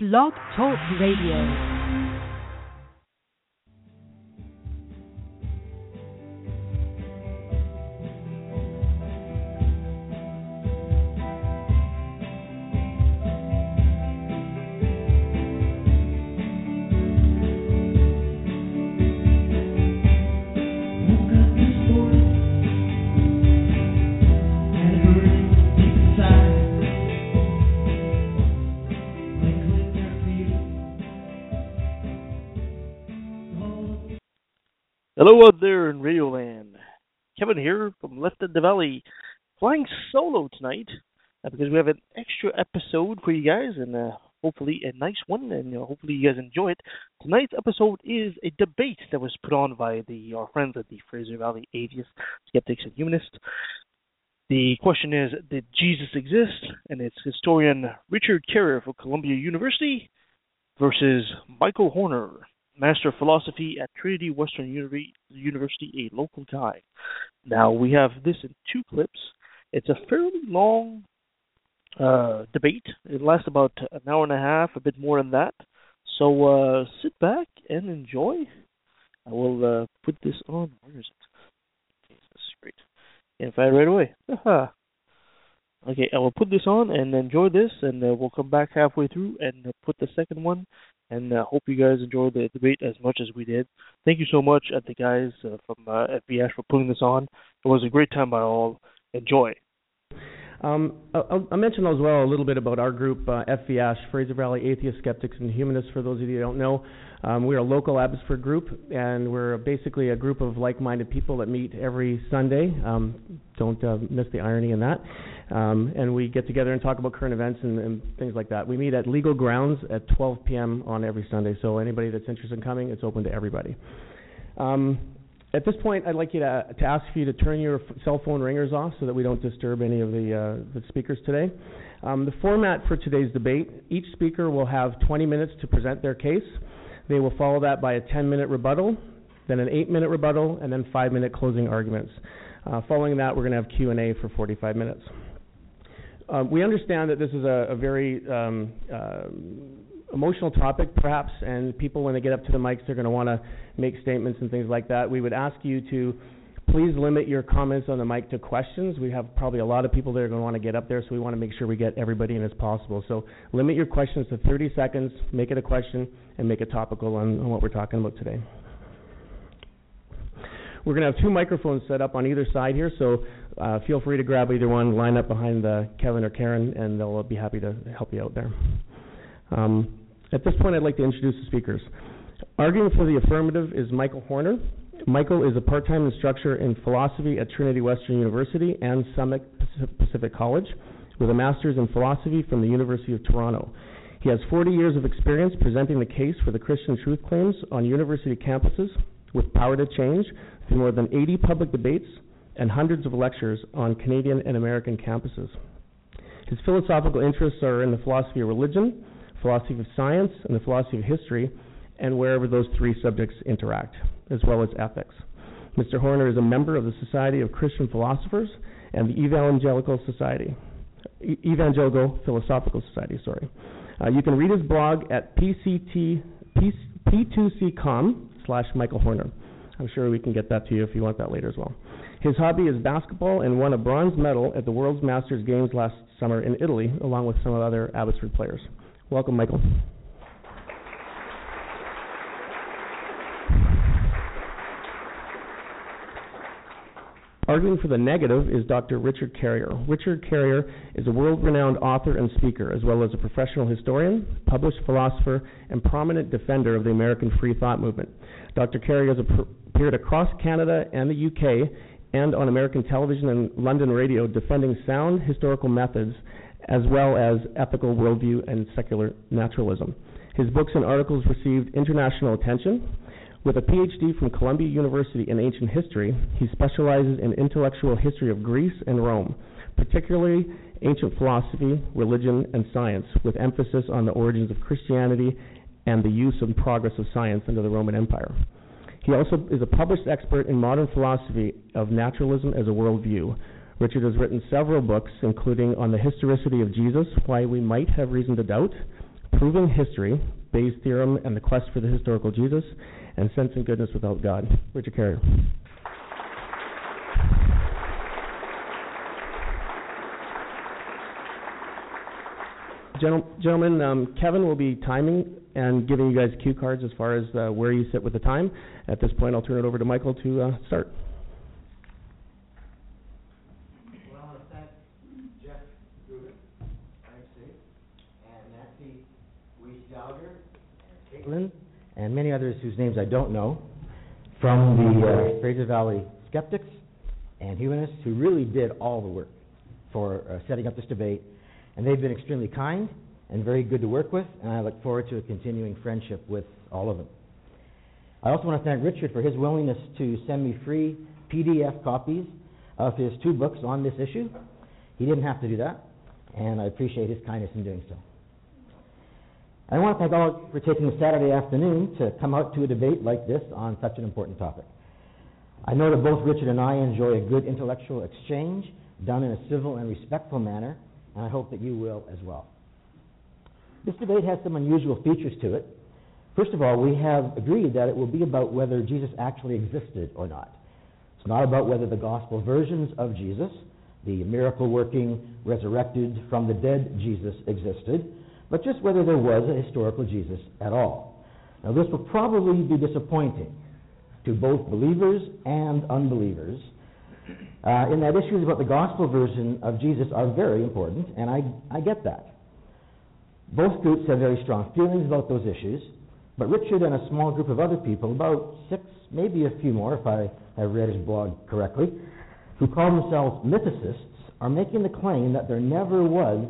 Blog Talk Radio. Hello out there in Radio Land. Kevin here from Left in the Valley, flying solo tonight uh, because we have an extra episode for you guys and uh, hopefully a nice one and uh, hopefully you guys enjoy it. Tonight's episode is a debate that was put on by the our friends at the Fraser Valley Atheists, Skeptics, and Humanists. The question is, did Jesus exist? And it's historian Richard Carrier from Columbia University versus Michael Horner, Master of Philosophy at Trinity Western University, a local guy. Now, we have this in two clips. It's a fairly long uh, debate. It lasts about an hour and a half, a bit more than that. So uh, sit back and enjoy. I will uh, put this on. Where is it? Okay, this is great. Fact, right away. okay, I will put this on and enjoy this, and uh, we'll come back halfway through and uh, put the second one and uh, hope you guys enjoyed the debate as much as we did. Thank you so much at the guys uh, from uh, FVS for putting this on. It was a great time by all. Enjoy. Um, I'll, I'll mention as well a little bit about our group, uh, FVS, Fraser Valley Atheist Skeptics and Humanists. For those of you who don't know, um, we're a local Abbotsford group, and we're basically a group of like-minded people that meet every Sunday. Um, don't uh, miss the irony in that. Um, and we get together and talk about current events and, and things like that. We meet at Legal Grounds at 12 p.m. on every Sunday. So anybody that's interested in coming, it's open to everybody. Um, at this point, I'd like you to, to ask you to turn your f- cell phone ringers off so that we don't disturb any of the, uh, the speakers today. Um, the format for today's debate each speaker will have 20 minutes to present their case. They will follow that by a 10 minute rebuttal, then an 8 minute rebuttal, and then 5 minute closing arguments. Uh, following that, we're going to have Q&A for 45 minutes. Um, we understand that this is a, a very um, uh, emotional topic, perhaps, and people, when they get up to the mics, they're going to want to make statements and things like that. We would ask you to please limit your comments on the mic to questions. We have probably a lot of people that are going to want to get up there, so we want to make sure we get everybody in as possible. So limit your questions to 30 seconds, make it a question, and make it topical on, on what we're talking about today. We're going to have two microphones set up on either side here, so uh, feel free to grab either one, line up behind uh, Kevin or Karen, and they'll be happy to help you out there. Um, at this point, I'd like to introduce the speakers. Arguing for the affirmative is Michael Horner. Michael is a part-time instructor in philosophy at Trinity Western University and Summit Pacific College with a master's in philosophy from the University of Toronto. He has 40 years of experience presenting the case for the Christian truth claims on university campuses with power to change through more than 80 public debates and hundreds of lectures on Canadian and American campuses. His philosophical interests are in the philosophy of religion, philosophy of science, and the philosophy of history, and wherever those three subjects interact, as well as ethics. Mr. Horner is a member of the Society of Christian Philosophers and the Evangelical Society, Evangelical Philosophical Society. Sorry. Uh, you can read his blog at pct, p2c.com slash Michael Horner. I'm sure we can get that to you if you want that later as well. His hobby is basketball and won a bronze medal at the World's Masters Games last summer in Italy, along with some other Abbotsford players. Welcome, Michael. Arguing for the negative is Dr. Richard Carrier. Richard Carrier is a world renowned author and speaker, as well as a professional historian, published philosopher, and prominent defender of the American free thought movement. Dr. Carrier has appeared across Canada and the UK and on American television and London radio defending sound historical methods as well as ethical worldview and secular naturalism. His books and articles received international attention. With a PhD from Columbia University in ancient history, he specializes in intellectual history of Greece and Rome, particularly ancient philosophy, religion, and science, with emphasis on the origins of Christianity and the use and progress of science under the Roman Empire. He also is a published expert in modern philosophy of naturalism as a worldview. Richard has written several books, including On the Historicity of Jesus, Why We Might Have Reason to Doubt, Proving History, Bayes' Theorem and the Quest for the Historical Jesus, and Sense and Goodness Without God. Richard Carrier. Gentlemen, um, Kevin will be timing and giving you guys cue cards as far as uh, where you sit with the time. At this point, I'll turn it over to Michael to uh, start. Well, I want to thank Jeff Gruban, Frank C., and Nancy Weiss Gallagher, and Caitlin, and many others whose names I don't know, from the uh, Fraser Valley Skeptics and Humanists who really did all the work for uh, setting up this debate and they've been extremely kind and very good to work with, and I look forward to a continuing friendship with all of them. I also want to thank Richard for his willingness to send me free PDF copies of his two books on this issue. He didn't have to do that, and I appreciate his kindness in doing so. I want to thank all for taking a Saturday afternoon to come out to a debate like this on such an important topic. I know that both Richard and I enjoy a good intellectual exchange done in a civil and respectful manner and I hope that you will as well. This debate has some unusual features to it. First of all, we have agreed that it will be about whether Jesus actually existed or not. It's not about whether the gospel versions of Jesus, the miracle working, resurrected from the dead Jesus, existed, but just whether there was a historical Jesus at all. Now, this will probably be disappointing to both believers and unbelievers uh, in that issues about the gospel version of Jesus are very important, and I, I get that. Both groups have very strong feelings about those issues, but Richard and a small group of other people, about six, maybe a few more if I have read his blog correctly, who call themselves mythicists, are making the claim that there never was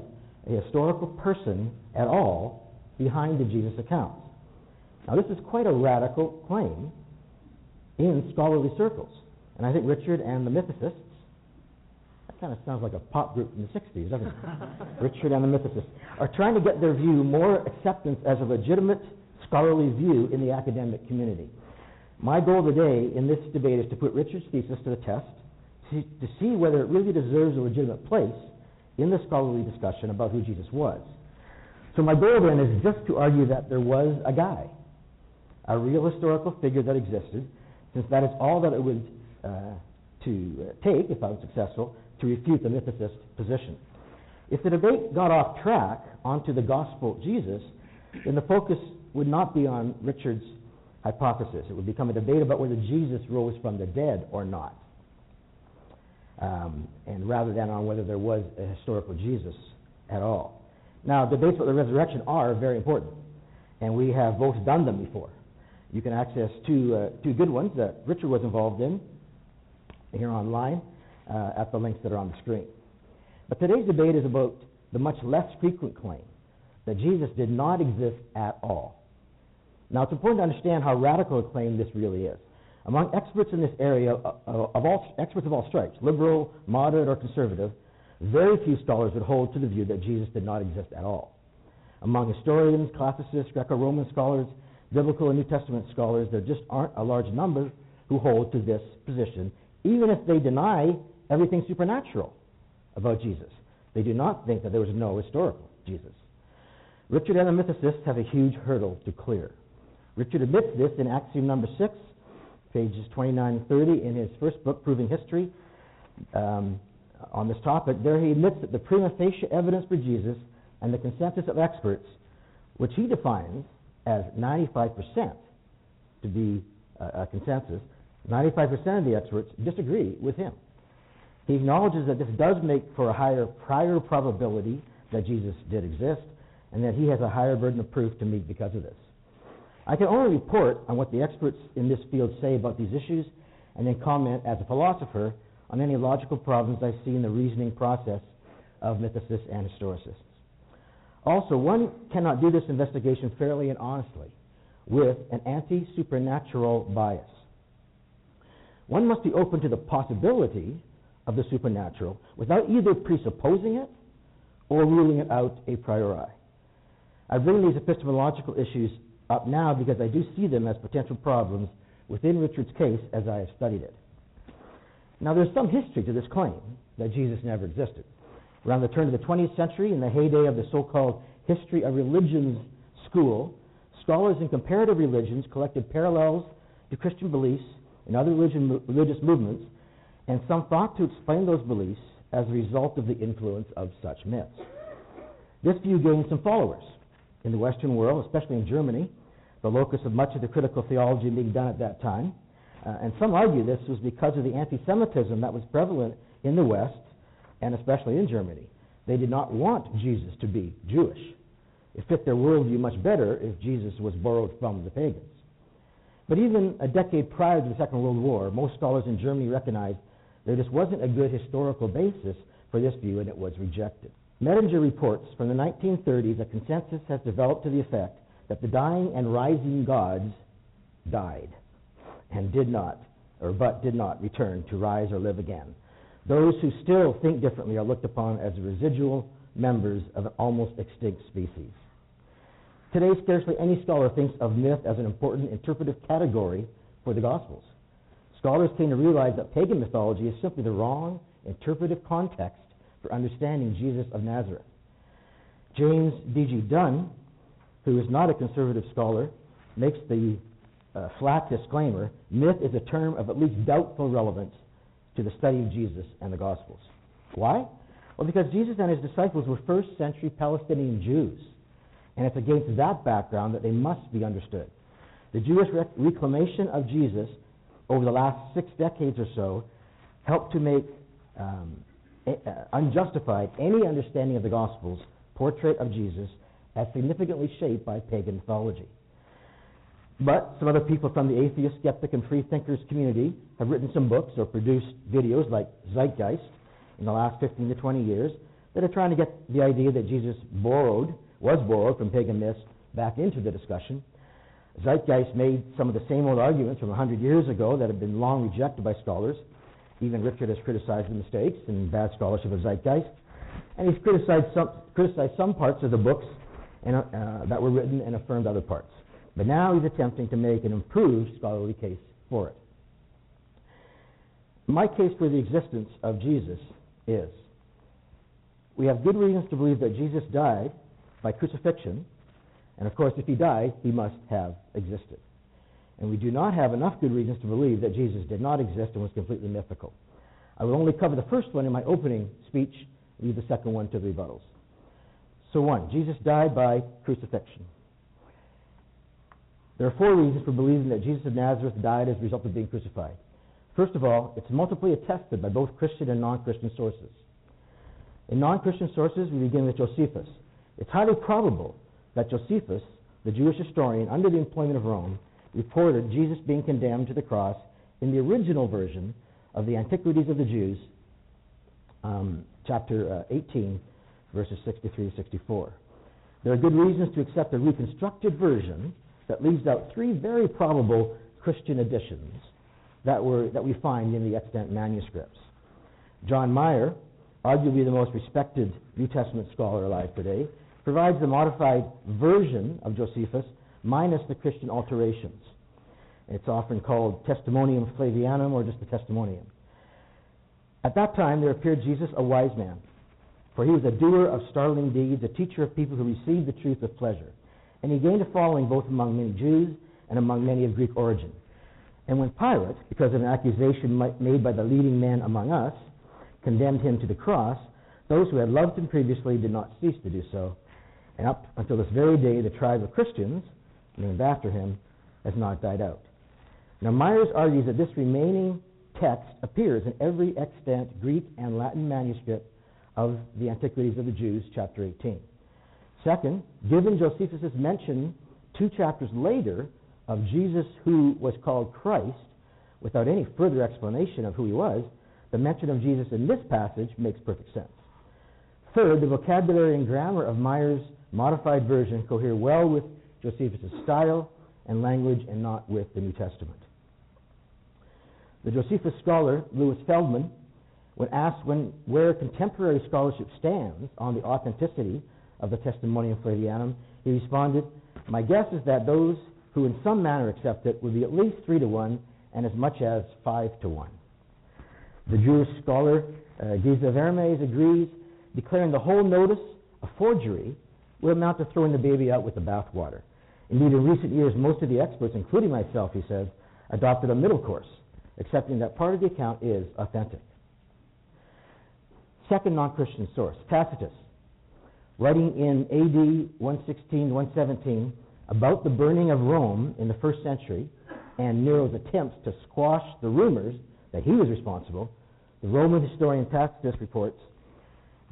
a historical person at all behind the Jesus accounts. Now, this is quite a radical claim in scholarly circles. And I think Richard and the Mythicists, that kind of sounds like a pop group from the 60s, doesn't it? Richard and the Mythicists are trying to get their view more acceptance as a legitimate scholarly view in the academic community. My goal today in this debate is to put Richard's thesis to the test to, to see whether it really deserves a legitimate place in the scholarly discussion about who Jesus was. So my goal then is just to argue that there was a guy, a real historical figure that existed, since that is all that it would uh, to uh, take, if I was successful, to refute the mythicist position. If the debate got off track onto the gospel Jesus, then the focus would not be on Richard's hypothesis. It would become a debate about whether Jesus rose from the dead or not, um, and rather than on whether there was a historical Jesus at all. Now, debates about the resurrection are very important, and we have both done them before. You can access two, uh, two good ones that Richard was involved in here online uh, at the links that are on the screen. But today's debate is about the much less frequent claim that Jesus did not exist at all. Now, it's important to understand how radical a claim this really is. Among experts in this area, uh, of all, experts of all stripes, liberal, moderate, or conservative, very few scholars would hold to the view that Jesus did not exist at all. Among historians, classicists, Greco Roman scholars, biblical and New Testament scholars, there just aren't a large number who hold to this position even if they deny everything supernatural about Jesus. They do not think that there was no historical Jesus. Richard and the mythicists have a huge hurdle to clear. Richard admits this in Axiom number 6, pages 29 and 30, in his first book, Proving History, um, on this topic. There he admits that the prima facie evidence for Jesus and the consensus of experts, which he defines as 95% to be a consensus, 95% of the experts disagree with him. He acknowledges that this does make for a higher prior probability that Jesus did exist, and that he has a higher burden of proof to meet because of this. I can only report on what the experts in this field say about these issues, and then comment as a philosopher on any logical problems I see in the reasoning process of mythicists and historicists. Also, one cannot do this investigation fairly and honestly with an anti supernatural bias. One must be open to the possibility of the supernatural without either presupposing it or ruling it out a priori. I bring these epistemological issues up now because I do see them as potential problems within Richard's case as I have studied it. Now, there's some history to this claim that Jesus never existed. Around the turn of the 20th century, in the heyday of the so called history of religions school, scholars in comparative religions collected parallels to Christian beliefs in other religion, religious movements, and some thought to explain those beliefs as a result of the influence of such myths. This view gained some followers in the Western world, especially in Germany, the locus of much of the critical theology being done at that time. Uh, and some argue this was because of the anti Semitism that was prevalent in the West and especially in Germany. They did not want Jesus to be Jewish. It fit their worldview much better if Jesus was borrowed from the pagans. But even a decade prior to the Second World War, most scholars in Germany recognized there just wasn't a good historical basis for this view and it was rejected. Mettinger reports from the 1930s a consensus has developed to the effect that the dying and rising gods died and did not, or but did not return to rise or live again. Those who still think differently are looked upon as residual members of an almost extinct species. Today, scarcely any scholar thinks of myth as an important interpretive category for the Gospels. Scholars came to realize that pagan mythology is simply the wrong interpretive context for understanding Jesus of Nazareth. James D.G. Dunn, who is not a conservative scholar, makes the uh, flat disclaimer myth is a term of at least doubtful relevance to the study of Jesus and the Gospels. Why? Well, because Jesus and his disciples were first century Palestinian Jews. And it's against that background that they must be understood. The Jewish rec- reclamation of Jesus over the last six decades or so helped to make um, uh, unjustified any understanding of the Gospels portrait of Jesus as significantly shaped by pagan mythology. But some other people from the atheist, skeptic, and free thinkers community have written some books or produced videos like Zeitgeist in the last 15 to 20 years that are trying to get the idea that Jesus borrowed, was borrowed from pagan myths back into the discussion. Zeitgeist made some of the same old arguments from 100 years ago that have been long rejected by scholars. Even Richard has criticized the mistakes and bad scholarship of Zeitgeist. And he's criticized some, criticized some parts of the books and, uh, that were written and affirmed other parts. But now he's attempting to make an improved scholarly case for it. My case for the existence of Jesus is we have good reasons to believe that Jesus died by crucifixion, and of course, if he died, he must have existed. And we do not have enough good reasons to believe that Jesus did not exist and was completely mythical. I will only cover the first one in my opening speech, leave the second one to the rebuttals. So, one, Jesus died by crucifixion. There are four reasons for believing that Jesus of Nazareth died as a result of being crucified. First of all, it's multiply attested by both Christian and non Christian sources. In non Christian sources, we begin with Josephus. It's highly probable that Josephus, the Jewish historian under the employment of Rome, reported Jesus being condemned to the cross in the original version of the Antiquities of the Jews, um, chapter uh, 18, verses 63 to 64. There are good reasons to accept a reconstructed version that leaves out three very probable Christian additions that, were, that we find in the extant manuscripts. John Meier, arguably the most respected New Testament scholar alive today, provides the modified version of Josephus minus the Christian alterations. It's often called Testimonium Flavianum or just the Testimonium. At that time, there appeared Jesus a wise man, for he was a doer of startling deeds, a teacher of people who received the truth with pleasure. And he gained a following both among many Jews and among many of Greek origin. And when Pilate, because of an accusation made by the leading man among us, condemned him to the cross, those who had loved him previously did not cease to do so. And up until this very day, the tribe of Christians, named after him, has not died out. Now, Myers argues that this remaining text appears in every extant Greek and Latin manuscript of the Antiquities of the Jews, chapter 18. Second, given Josephus' mention two chapters later of Jesus who was called Christ, without any further explanation of who he was, the mention of Jesus in this passage makes perfect sense. Third, the vocabulary and grammar of Meier's modified version cohere well with Josephus' style and language and not with the New Testament. The Josephus scholar, Louis Feldman, when asked when, where contemporary scholarship stands on the authenticity of the Testimonium Flavianum, he responded, My guess is that those who in some manner accept it would be at least three to one and as much as five to one. The Jewish scholar uh, Geza Vermes agrees, declaring the whole notice a forgery would amount to throwing the baby out with the bathwater. Indeed, in recent years, most of the experts, including myself, he says, adopted a middle course, accepting that part of the account is authentic. Second non Christian source, Tacitus, writing in AD 116 117 about the burning of Rome in the first century and Nero's attempts to squash the rumors that he was responsible, the Roman historian Tacitus reports,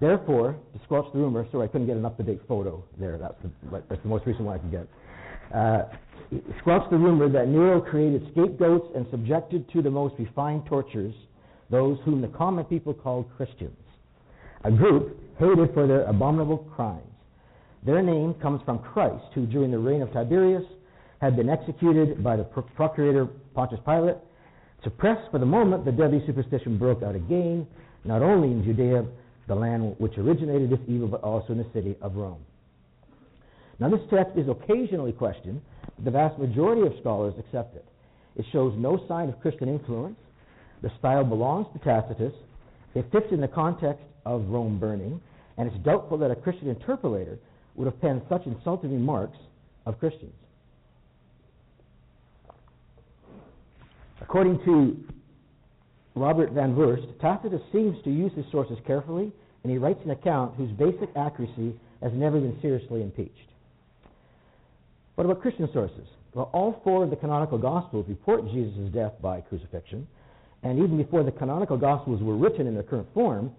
therefore, to squash the rumor, sorry, I couldn't get an up to date photo there, that's the, that's the most recent one I could get. Uh, the rumor that Nero created scapegoats and subjected to the most refined tortures those whom the common people called Christians, a group hated for their abominable crimes. Their name comes from Christ, who during the reign of Tiberius had been executed by the procurator Pontius Pilate. Suppressed for the moment, the deadly superstition broke out again, not only in Judea, the land which originated this evil, but also in the city of Rome. Now, this text is occasionally questioned, but the vast majority of scholars accept it. It shows no sign of Christian influence. The style belongs to Tacitus. It fits in the context of Rome burning, and it's doubtful that a Christian interpolator would have penned such insulting remarks of Christians. According to Robert Van Voorst, Tacitus seems to use his sources carefully, and he writes an account whose basic accuracy has never been seriously impeached. What about Christian sources? Well, all four of the canonical Gospels report Jesus' death by crucifixion, and even before the canonical Gospels were written in their current form,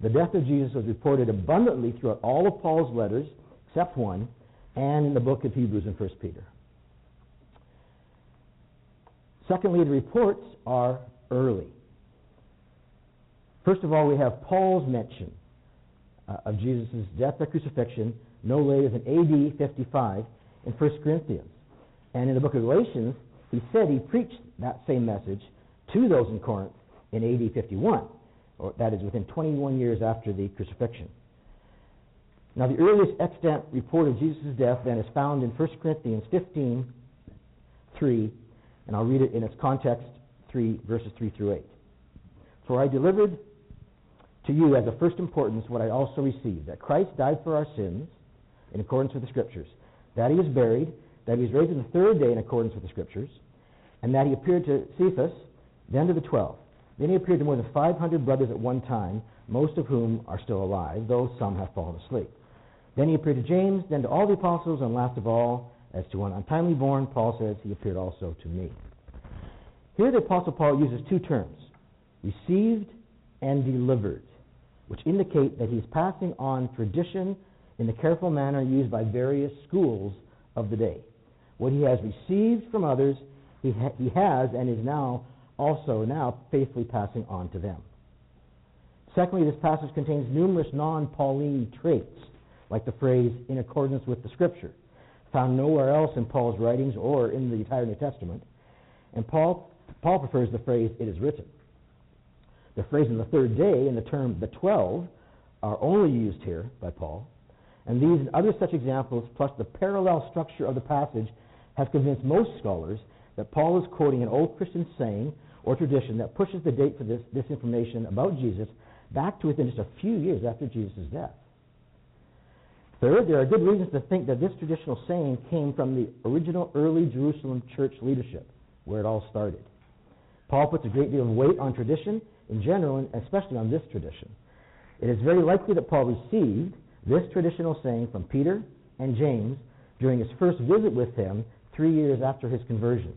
the death of Jesus was reported abundantly throughout all of Paul's letters, except one, and in the book of Hebrews and 1 Peter. Secondly, the reports are early. First of all, we have Paul's mention uh, of Jesus' death by crucifixion no later than AD 55 in 1 Corinthians. And in the book of Galatians, he said he preached that same message to those in Corinth in AD 51, or that is within 21 years after the crucifixion. Now, the earliest extant report of Jesus' death then is found in 1 Corinthians 15, 3, and I'll read it in its context, 3 verses 3 through 8. For I delivered to you as of first importance what I also received, that Christ died for our sins in accordance with the Scriptures that he was buried, that he was raised on the third day in accordance with the Scriptures, and that he appeared to Cephas, then to the twelve. Then he appeared to more than 500 brothers at one time, most of whom are still alive, though some have fallen asleep. Then he appeared to James, then to all the apostles, and last of all, as to one untimely born, Paul says, he appeared also to me. Here the Apostle Paul uses two terms, received and delivered, which indicate that he's passing on tradition in the careful manner used by various schools of the day. What he has received from others, he, ha- he has and is now also now faithfully passing on to them. Secondly, this passage contains numerous non-Pauline traits, like the phrase "in accordance with the Scripture," found nowhere else in Paul's writings or in the entire New Testament. And Paul, Paul prefers the phrase "it is written." The phrase "in the third day" and the term "the twelve are only used here by Paul and these and other such examples, plus the parallel structure of the passage, have convinced most scholars that Paul is quoting an old Christian saying or tradition that pushes the date for this, this information about Jesus back to within just a few years after Jesus' death. Third, there are good reasons to think that this traditional saying came from the original early Jerusalem church leadership, where it all started. Paul puts a great deal of weight on tradition in general, and especially on this tradition. It is very likely that Paul received this traditional saying from Peter and James during his first visit with him three years after his conversion.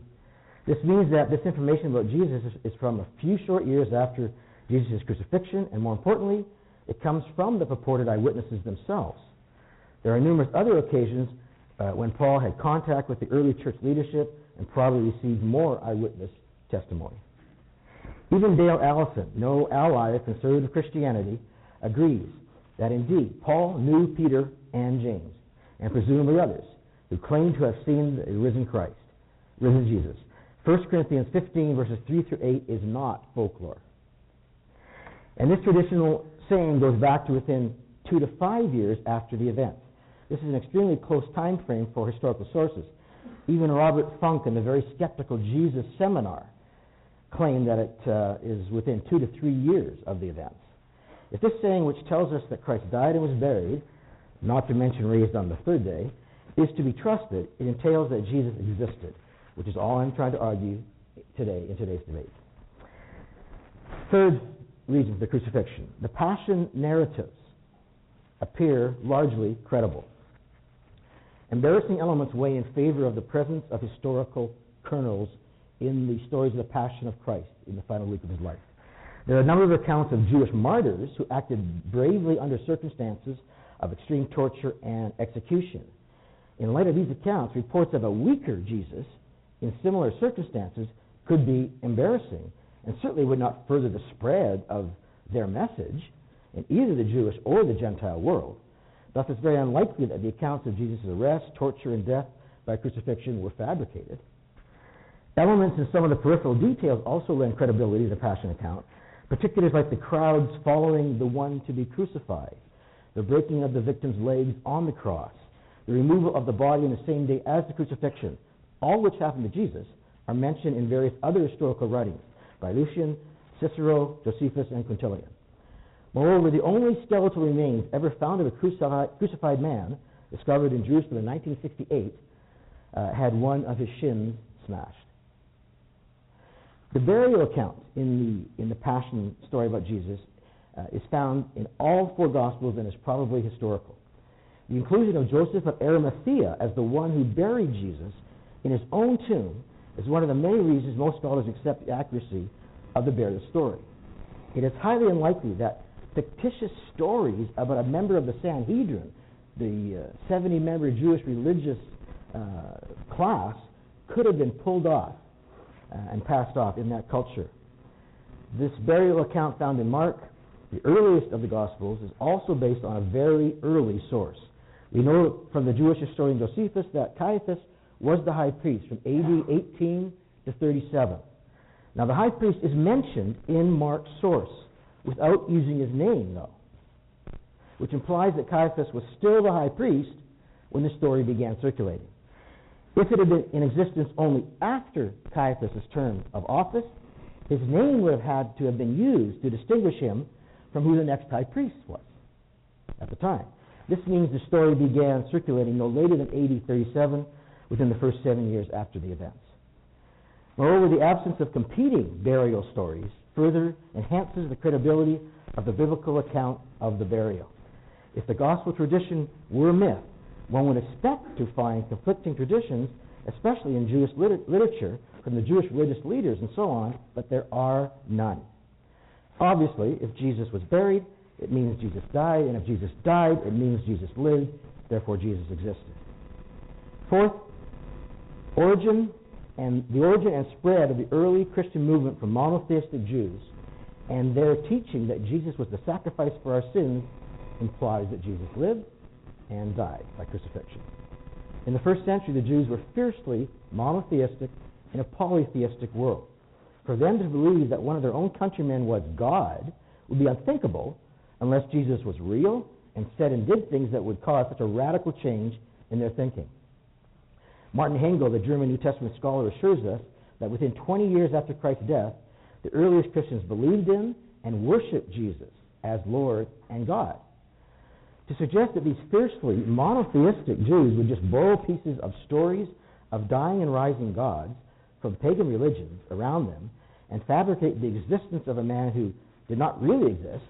This means that this information about Jesus is, from a few short years after Jesus' crucifixion, and more importantly, it comes from the purported eyewitnesses themselves. There are numerous other occasions uh, when Paul had contact with the early church leadership and probably received more eyewitness testimony. Even Dale Allison, no ally of conservative Christianity, agrees that indeed Paul knew Peter and James, and presumably others, who claimed to have seen the risen Christ, risen Jesus. 1 Corinthians 15, verses 3 through 8, is not folklore. And this traditional saying goes back to within two to five years after the event. This is an extremely close time frame for historical sources. Even Robert Funk in the very skeptical Jesus seminar claimed that it uh, is within two to three years of the events. If this saying, which tells us that Christ died and was buried, not to mention raised on the third day, is to be trusted, it entails that Jesus existed, which is all I'm trying to argue today in today's debate. Third reason for the crucifixion the passion narratives appear largely credible. Embarrassing elements weigh in favor of the presence of historical kernels in the stories of the Passion of Christ in the final week of his life. There are a number of accounts of Jewish martyrs who acted bravely under circumstances of extreme torture and execution. In light of these accounts, reports of a weaker Jesus in similar circumstances could be embarrassing and certainly would not further the spread of their message in either the Jewish or the Gentile world. Thus, it's very unlikely that the accounts of Jesus' arrest, torture, and death by crucifixion were fabricated. Elements in some of the peripheral details also lend credibility to the Passion account, particulars like the crowds following the one to be crucified, the breaking of the victim's legs on the cross, the removal of the body on the same day as the crucifixion, all which happened to Jesus, are mentioned in various other historical writings by Lucian, Cicero, Josephus, and Quintilian. Moreover, the only skeletal remains ever found of a crucified man, discovered in Jerusalem in 1968, uh, had one of his shins smashed. The burial account in the, in the Passion story about Jesus uh, is found in all four Gospels and is probably historical. The inclusion of Joseph of Arimathea as the one who buried Jesus in his own tomb is one of the many reasons most scholars accept the accuracy of the burial story. It is highly unlikely that fictitious stories about a member of the Sanhedrin, the uh, 70 member Jewish religious uh, class, could have been pulled off uh, and passed off in that culture. This burial account found in Mark, the earliest of the Gospels, is also based on a very early source. We know from the Jewish historian Josephus that Caiaphas was the high priest from AD 18 to 37. Now, the high priest is mentioned in Mark's source without using his name, though, which implies that Caiaphas was still the high priest when the story began circulating. If it had been in existence only after Caiaphas' term of office, his name would have had to have been used to distinguish him from who the next high priest was at the time. This means the story began circulating no later than AD 37, within the first seven years after the events. Moreover, the absence of competing burial stories further enhances the credibility of the biblical account of the burial. If the gospel tradition were myth, one would expect to find conflicting traditions, especially in Jewish liter- literature, from the Jewish religious leaders and so on, but there are none. Obviously, if Jesus was buried, it means Jesus died, and if Jesus died, it means Jesus lived, therefore Jesus existed. Fourth, origin and the origin and spread of the early Christian movement from monotheistic Jews and their teaching that Jesus was the sacrifice for our sins implies that Jesus lived and died by crucifixion. In the first century, the Jews were fiercely monotheistic in a polytheistic world. For them to believe that one of their own countrymen was God would be unthinkable unless Jesus was real and said and did things that would cause such a radical change in their thinking. Martin Hengel, the German New Testament scholar, assures us that within 20 years after Christ's death, the earliest Christians believed in and worshiped Jesus as Lord and God. To suggest that these fiercely monotheistic Jews would just borrow pieces of stories of dying and rising gods from pagan religions around them and fabricate the existence of a man who did not really exist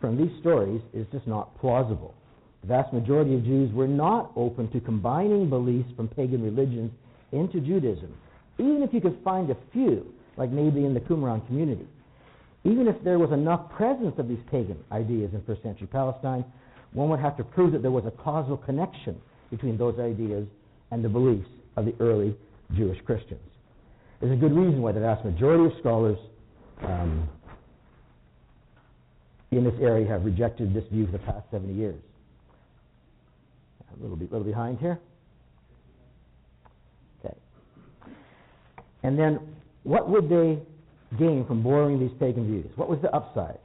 from these stories is just not plausible. The vast majority of Jews were not open to combining beliefs from pagan religions into Judaism, even if you could find a few, like maybe in the Qumran community. Even if there was enough presence of these pagan ideas in first century Palestine, one would have to prove that there was a causal connection between those ideas and the beliefs of the early Jewish Christians. There's a good reason why the vast majority of scholars um, in this area have rejected this view for the past 70 years a little, bit, little behind here. Okay. And then, what would they gain from borrowing these pagan views? What was the upside?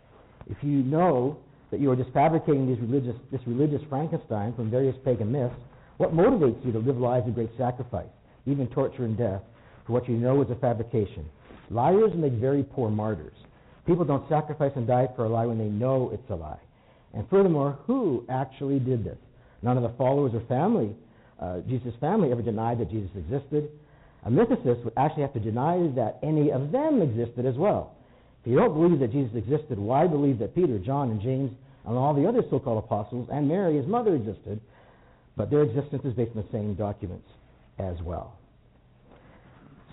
If you know that you are just fabricating these religious, this religious Frankenstein from various pagan myths, what motivates you to live lives of great sacrifice, even torture and death, for what you know is a fabrication? Liars make very poor martyrs. People don't sacrifice and die for a lie when they know it's a lie. And furthermore, who actually did this? None of the followers or family, uh, Jesus' family, ever denied that Jesus existed. A mythicist would actually have to deny that any of them existed as well. If you don't believe that Jesus existed, why believe that Peter, John, and James, and all the other so called apostles, and Mary, his mother, existed? But their existence is based on the same documents as well.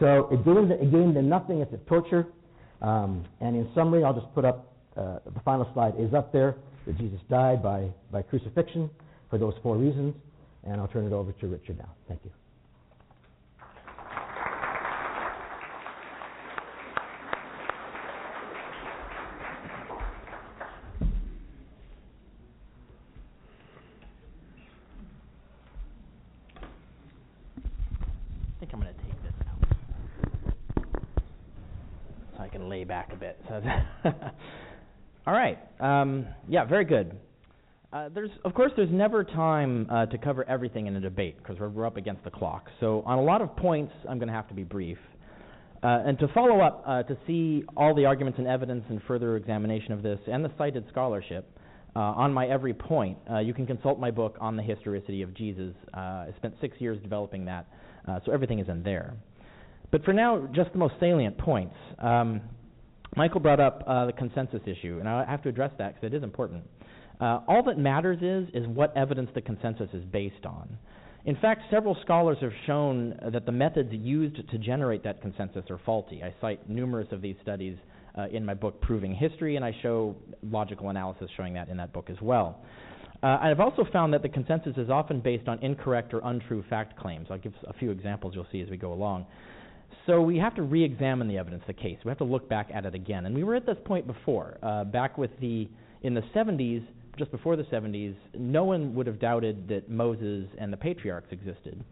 So it gained, it gained them nothing. It's a torture. Um, and in summary, I'll just put up uh, the final slide is up there that Jesus died by, by crucifixion for those four reasons. And I'll turn it over to Richard now. Thank you. I think I'm going to take this out so I can lay back a bit. All right. Um, yeah, very good. Uh, there's, of course, there's never time uh, to cover everything in a debate because we're, we're up against the clock. So on a lot of points, I'm going to have to be brief. Uh, and to follow up, uh, to see all the arguments and evidence and further examination of this and the cited scholarship uh, on my every point, you can consult my book on the historicity of Jesus. I spent six years developing that, so everything is in there. But for now, just the most salient points. Um, Michael brought up the consensus issue, and I have to address that because it is important. Uh, all that matters is is what evidence the consensus is based on. In fact, several scholars have shown that the methods used to generate that consensus are faulty. I cite numerous of these studies uh, in my book, Proving History, and I show logical analysis showing that in that book as well. Uh, I've also found that the consensus is often based on incorrect or untrue fact claims. I'll give a few examples you'll see as we go along. So we have to re-examine the evidence, the case. We have to look back at it again. And we were at this point before, uh, back with the in the 70s just before the 70s, no one would have doubted that Moses and the patriarchs existed.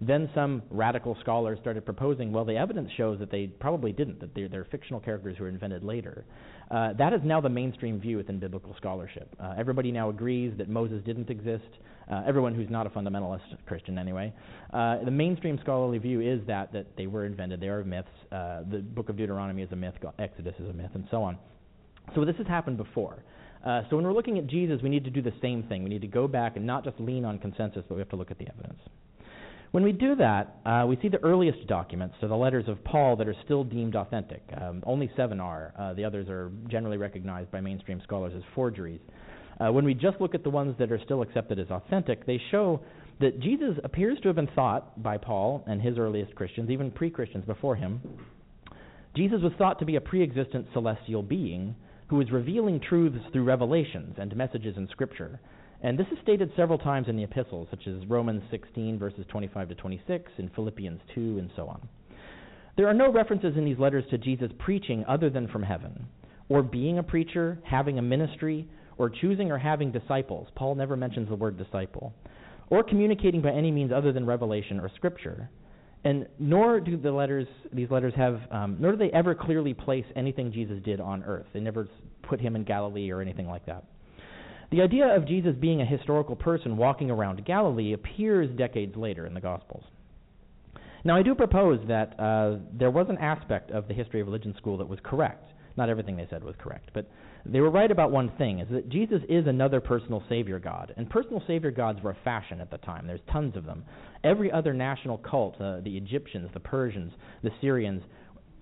Then some radical scholars started proposing, well, the evidence shows that they probably didn't, that they're, they're fictional characters who were invented later. Uh, that is now the mainstream view within biblical scholarship. Uh, everybody now agrees that Moses didn't exist. Uh, everyone who's not a fundamentalist Christian, anyway. Uh, the mainstream scholarly view is that, that they were invented, they are myths. Uh, the book of Deuteronomy is a myth, Exodus is a myth, and so on. So this has happened before. Uh, so when we're looking at Jesus, we need to do the same thing. We need to go back and not just lean on consensus, but we have to look at the evidence. When we do that, uh, we see the earliest documents, so the letters of Paul that are still deemed authentic. Um, only seven are. Uh, the others are generally recognized by mainstream scholars as forgeries. Uh, when we just look at the ones that are still accepted as authentic, they show that Jesus appears to have been thought by Paul and his earliest Christians, even pre Christians before him. Jesus was thought to be a pre existent celestial being who is revealing truths through revelations and messages in Scripture. And this is stated several times in the epistles, such as Romans 16, verses 25 to 26, and Philippians 2, and so on. There are no references in these letters to Jesus preaching other than from heaven, or being a preacher, having a ministry, or choosing or having disciples. Paul never mentions the word disciple, or communicating by any means other than revelation or Scripture. And nor do the letters, these letters have, um, nor do they ever clearly place anything Jesus did on earth. They never put him in Galilee or anything like that. The idea of Jesus being a historical person walking around Galilee appears decades later in the Gospels. Now, I do propose that uh, there was an aspect of the history of religion school that was correct. Not everything they said was correct, but they were right about one thing: is that Jesus is another personal savior god, and personal savior gods were a fashion at the time. There's tons of them. Every other national cult, uh, the Egyptians, the Persians, the Syrians,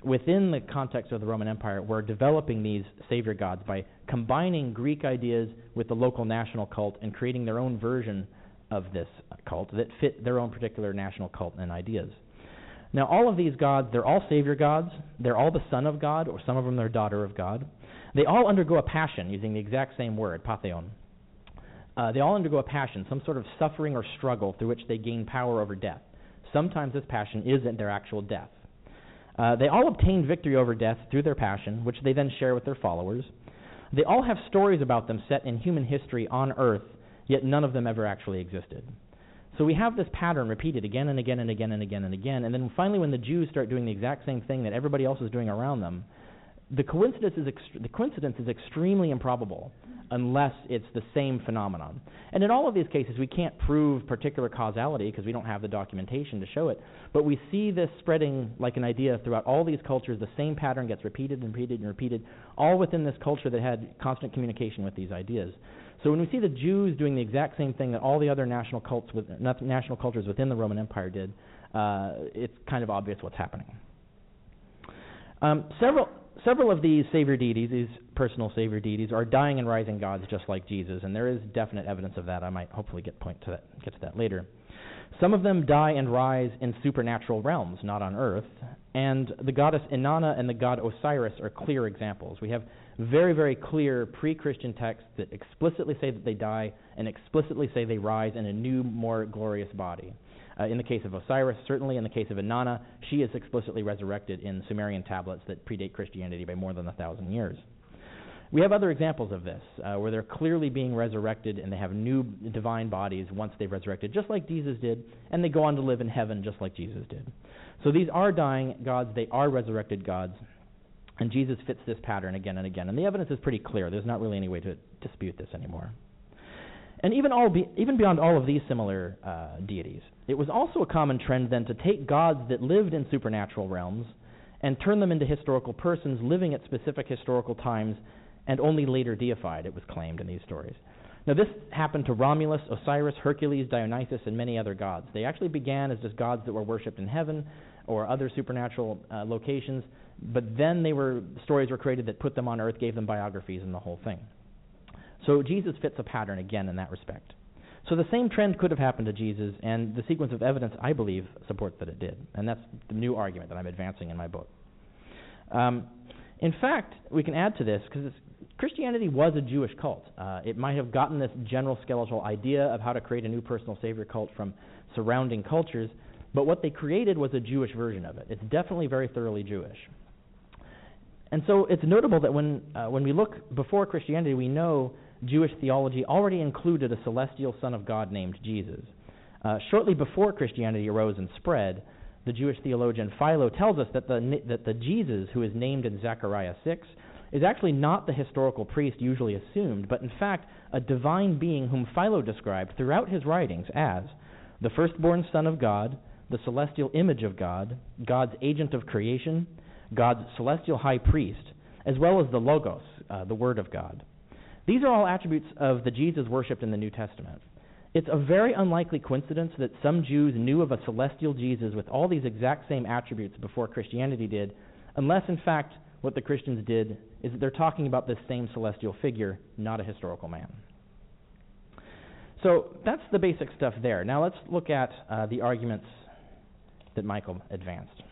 within the context of the Roman Empire, were developing these savior gods by combining Greek ideas with the local national cult and creating their own version of this cult that fit their own particular national cult and ideas. Now, all of these gods, they're all savior gods. They're all the son of God, or some of them they're daughter of God. They all undergo a passion, using the exact same word, patheon. Uh, they all undergo a passion, some sort of suffering or struggle through which they gain power over death. Sometimes this passion isn't their actual death. Uh, they all obtain victory over death through their passion, which they then share with their followers. They all have stories about them set in human history on earth, yet none of them ever actually existed. So we have this pattern repeated again and again and again and again and again. And then finally, when the Jews start doing the exact same thing that everybody else is doing around them, the coincidence is, ext- the coincidence is extremely improbable unless it's the same phenomenon. And in all of these cases, we can't prove particular causality because we don't have the documentation to show it. But we see this spreading like an idea throughout all these cultures. The same pattern gets repeated and repeated and repeated, all within this culture that had constant communication with these ideas. So when we see the Jews doing the exact same thing that all the other national cults with national cultures within the Roman Empire did, uh, it's kind of obvious what's happening. Um, several several of these savior deities, these personal savior deities, are dying and rising gods just like Jesus, and there is definite evidence of that. I might hopefully get point to that, get to that later. Some of them die and rise in supernatural realms, not on earth, and the goddess Inanna and the god Osiris are clear examples. We have very, very clear pre Christian texts that explicitly say that they die and explicitly say they rise in a new, more glorious body. Uh, in the case of Osiris, certainly in the case of Inanna, she is explicitly resurrected in Sumerian tablets that predate Christianity by more than a thousand years. We have other examples of this, uh, where they're clearly being resurrected and they have new divine bodies once they've resurrected, just like Jesus did, and they go on to live in heaven just like Jesus did. So these are dying gods, they are resurrected gods, and Jesus fits this pattern again and again. And the evidence is pretty clear. There's not really any way to dispute this anymore. And even, all be, even beyond all of these similar uh, deities, it was also a common trend then to take gods that lived in supernatural realms and turn them into historical persons living at specific historical times and only later deified, it was claimed in these stories. Now, this happened to Romulus, Osiris, Hercules, Dionysus, and many other gods. They actually began as just gods that were worshipped in heaven or other supernatural uh, locations, but then they were stories were created that put them on earth, gave them biographies, and the whole thing. So Jesus fits a pattern again in that respect. So the same trend could have happened to Jesus, and the sequence of evidence, I believe, supports that it did. And that's the new argument that I'm advancing in my book. Um, in fact, we can add to this because Christianity was a Jewish cult. Uh, it might have gotten this general skeletal idea of how to create a new personal savior cult from surrounding cultures, but what they created was a Jewish version of it. It's definitely very thoroughly Jewish. And so it's notable that when, uh, when we look before Christianity, we know Jewish theology already included a celestial Son of God named Jesus. Uh, shortly before Christianity arose and spread, the Jewish theologian Philo tells us that the, that the Jesus who is named in Zechariah 6 is actually not the historical priest usually assumed, but in fact a divine being whom Philo described throughout his writings as the firstborn Son of God, the celestial image of God, God's agent of creation, God's celestial high priest, as well as the Logos, uh, the Word of God. These are all attributes of the Jesus worshipped in the New Testament. It's a very unlikely coincidence that some Jews knew of a celestial Jesus with all these exact same attributes before Christianity did, unless, in fact, what the Christians did is that they're talking about this same celestial figure, not a historical man. So that's the basic stuff there. Now let's look at uh, the arguments that Michael advanced.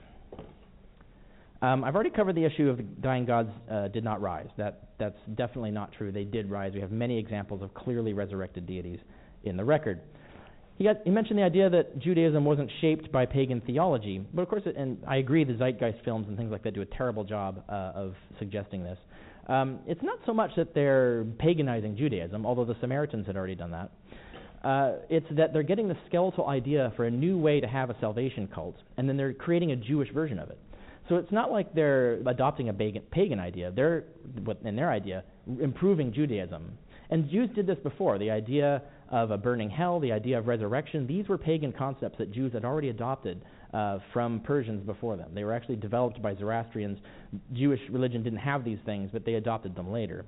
Um, I've already covered the issue of the dying gods uh, did not rise. That, that's definitely not true. They did rise. We have many examples of clearly resurrected deities in the record. He, he mentioned the idea that Judaism wasn't shaped by pagan theology, but of course, it, and I agree, the Zeitgeist films and things like that do a terrible job uh, of suggesting this. Um, it's not so much that they're paganizing Judaism, although the Samaritans had already done that. Uh, it's that they're getting the skeletal idea for a new way to have a salvation cult, and then they're creating a Jewish version of it. So it's not like they're adopting a pagan, idea. They're, in their idea, improving Judaism. And Jews did this before. The idea of a burning hell, the idea of resurrection, these were pagan concepts that Jews had already adopted uh, from Persians before them. They were actually developed by Zoroastrians. Jewish religion didn't have these things, but they adopted them later.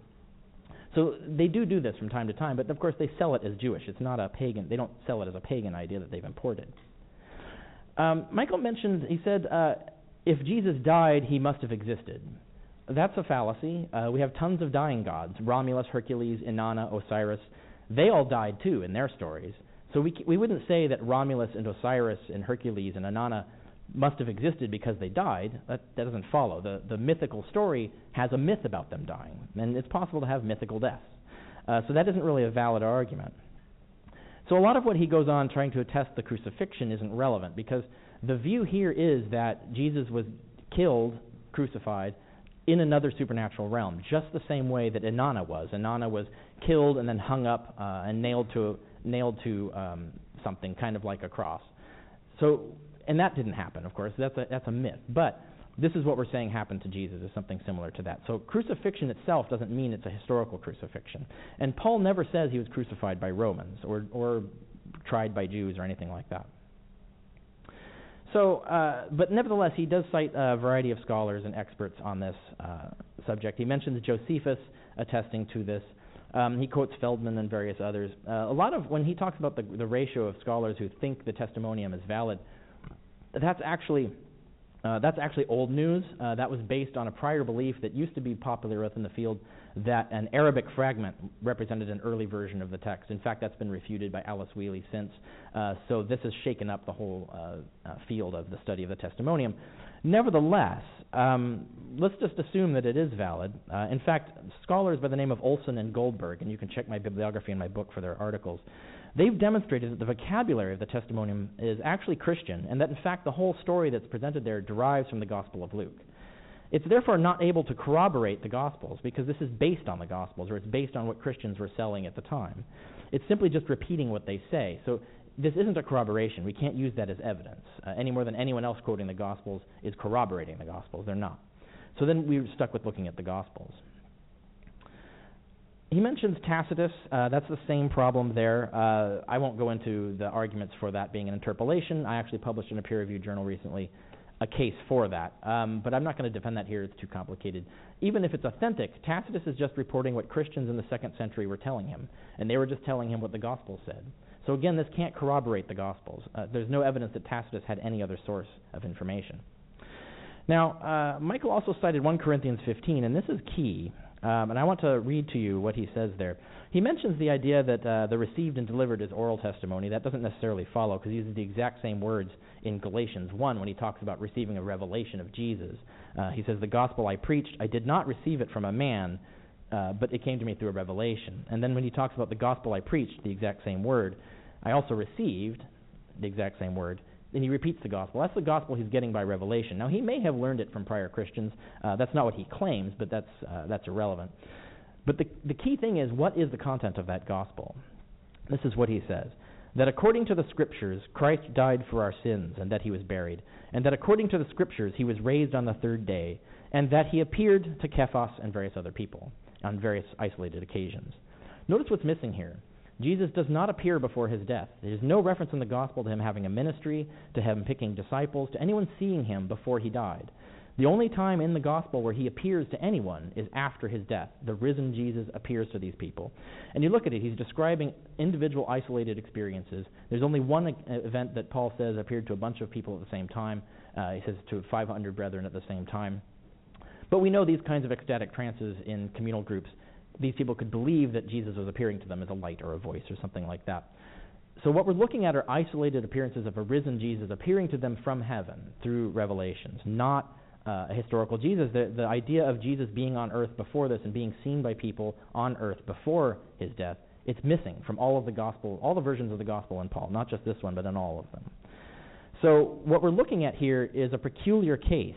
So they do do this from time to time, but of course they sell it as Jewish. It's not a pagan. They don't sell it as a pagan idea that they've imported. Um, Michael mentioned. He said uh, if Jesus died, he must have existed. That's a fallacy. Uh, we have tons of dying gods Romulus, Hercules, Inanna, Osiris. They all died too in their stories. So we, we wouldn't say that Romulus and Osiris and Hercules and Inanna must have existed because they died. That, that doesn't follow. The, the mythical story has a myth about them dying, and it's possible to have mythical deaths. Uh, so that isn't really a valid argument. So a lot of what he goes on trying to attest the crucifixion isn't relevant because the view here is that Jesus was killed, crucified, in another supernatural realm, just the same way that Inanna was. Inanna was killed and then hung up uh, and nailed to nailed to um, something, kind of like a cross. So, and that didn't happen, of course. That's a that's a myth. But this is what we're saying happened to Jesus is something similar to that. So crucifixion itself doesn't mean it's a historical crucifixion. And Paul never says he was crucified by Romans or or tried by Jews or anything like that. So, uh, but nevertheless, he does cite a variety of scholars and experts on this uh, subject. He mentions Josephus attesting to this. Um, he quotes Feldman and various others. Uh, a lot of when he talks about the, the ratio of scholars who think the testimonium is valid, that's actually uh, that's actually old news. Uh, that was based on a prior belief that used to be popular within the field that an Arabic fragment represented an early version of the text. In fact, that's been refuted by Alice Whealey since. Uh, so this has shaken up the whole uh, uh, field of the study of the testimonium. Nevertheless, um, let's just assume that it is valid. Uh, in fact, scholars by the name of Olson and Goldberg, and you can check my bibliography in my book for their articles, they've demonstrated that the vocabulary of the testimonium is actually Christian, and that in fact the whole story that's presented there derives from the Gospel of Luke. It's therefore not able to corroborate the Gospels because this is based on the Gospels, or it's based on what Christians were selling at the time. It's simply just repeating what they say. So this isn't a corroboration. We can't use that as evidence uh, any more than anyone else quoting the Gospels is corroborating the Gospels. They're not. So then we're stuck with looking at the Gospels. He mentions Tacitus. Uh, that's the same problem there. Uh, I won't go into the arguments for that being an interpolation. I actually published in a peer reviewed journal recently a case for that. Um, but I'm not going to defend that here, it's too complicated. Even if it's authentic, Tacitus is just reporting what Christians in the second century were telling him, and they were just telling him what the Gospels said. So again, this can't corroborate the Gospels. Uh, there's no evidence that Tacitus had any other source of information. Now, uh, Michael also cited 1 Corinthians 15, and this is key. Um, and I want to read to you what he says there. He mentions the idea that uh, the received and delivered is oral testimony. That doesn't necessarily follow because he uses the exact same words in Galatians 1 when he talks about receiving a revelation of Jesus. Uh, he says, The gospel I preached, I did not receive it from a man, uh, but it came to me through a revelation. And then when he talks about the gospel I preached, the exact same word, I also received the exact same word. Then he repeats the gospel. That's the gospel he's getting by revelation. Now, he may have learned it from prior Christians. Uh, that's not what he claims, but that's, uh, that's irrelevant. But the, the key thing is what is the content of that gospel? This is what he says that according to the Scriptures, Christ died for our sins, and that he was buried, and that according to the Scriptures, he was raised on the third day, and that he appeared to Cephas and various other people on various isolated occasions. Notice what's missing here. Jesus does not appear before his death. There is no reference in the gospel to him having a ministry, to him picking disciples, to anyone seeing him before he died. The only time in the gospel where he appears to anyone is after his death. The risen Jesus appears to these people. And you look at it, he's describing individual isolated experiences. There's only one event that Paul says appeared to a bunch of people at the same time. Uh, he says to 500 brethren at the same time. But we know these kinds of ecstatic trances in communal groups these people could believe that Jesus was appearing to them as a light or a voice or something like that. So, what we're looking at are isolated appearances of a risen Jesus appearing to them from heaven through revelations, not uh, a historical Jesus. The, the idea of Jesus being on earth before this and being seen by people on earth before his death, it's missing from all of the gospel, all the versions of the gospel in Paul, not just this one, but in all of them. So, what we're looking at here is a peculiar case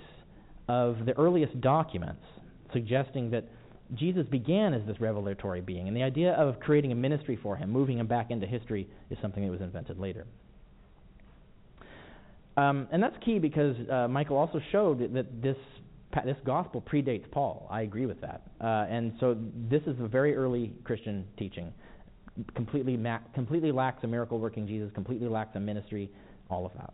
of the earliest documents suggesting that Jesus began as this revelatory being, and the idea of creating a ministry for him, moving him back into history, is something that was invented later. Um, and that's key because uh, Michael also showed that this this gospel predates Paul. I agree with that. Uh, and so this is a very early Christian teaching. Completely, ma- completely lacks a miracle working Jesus, completely lacks a ministry, all of that.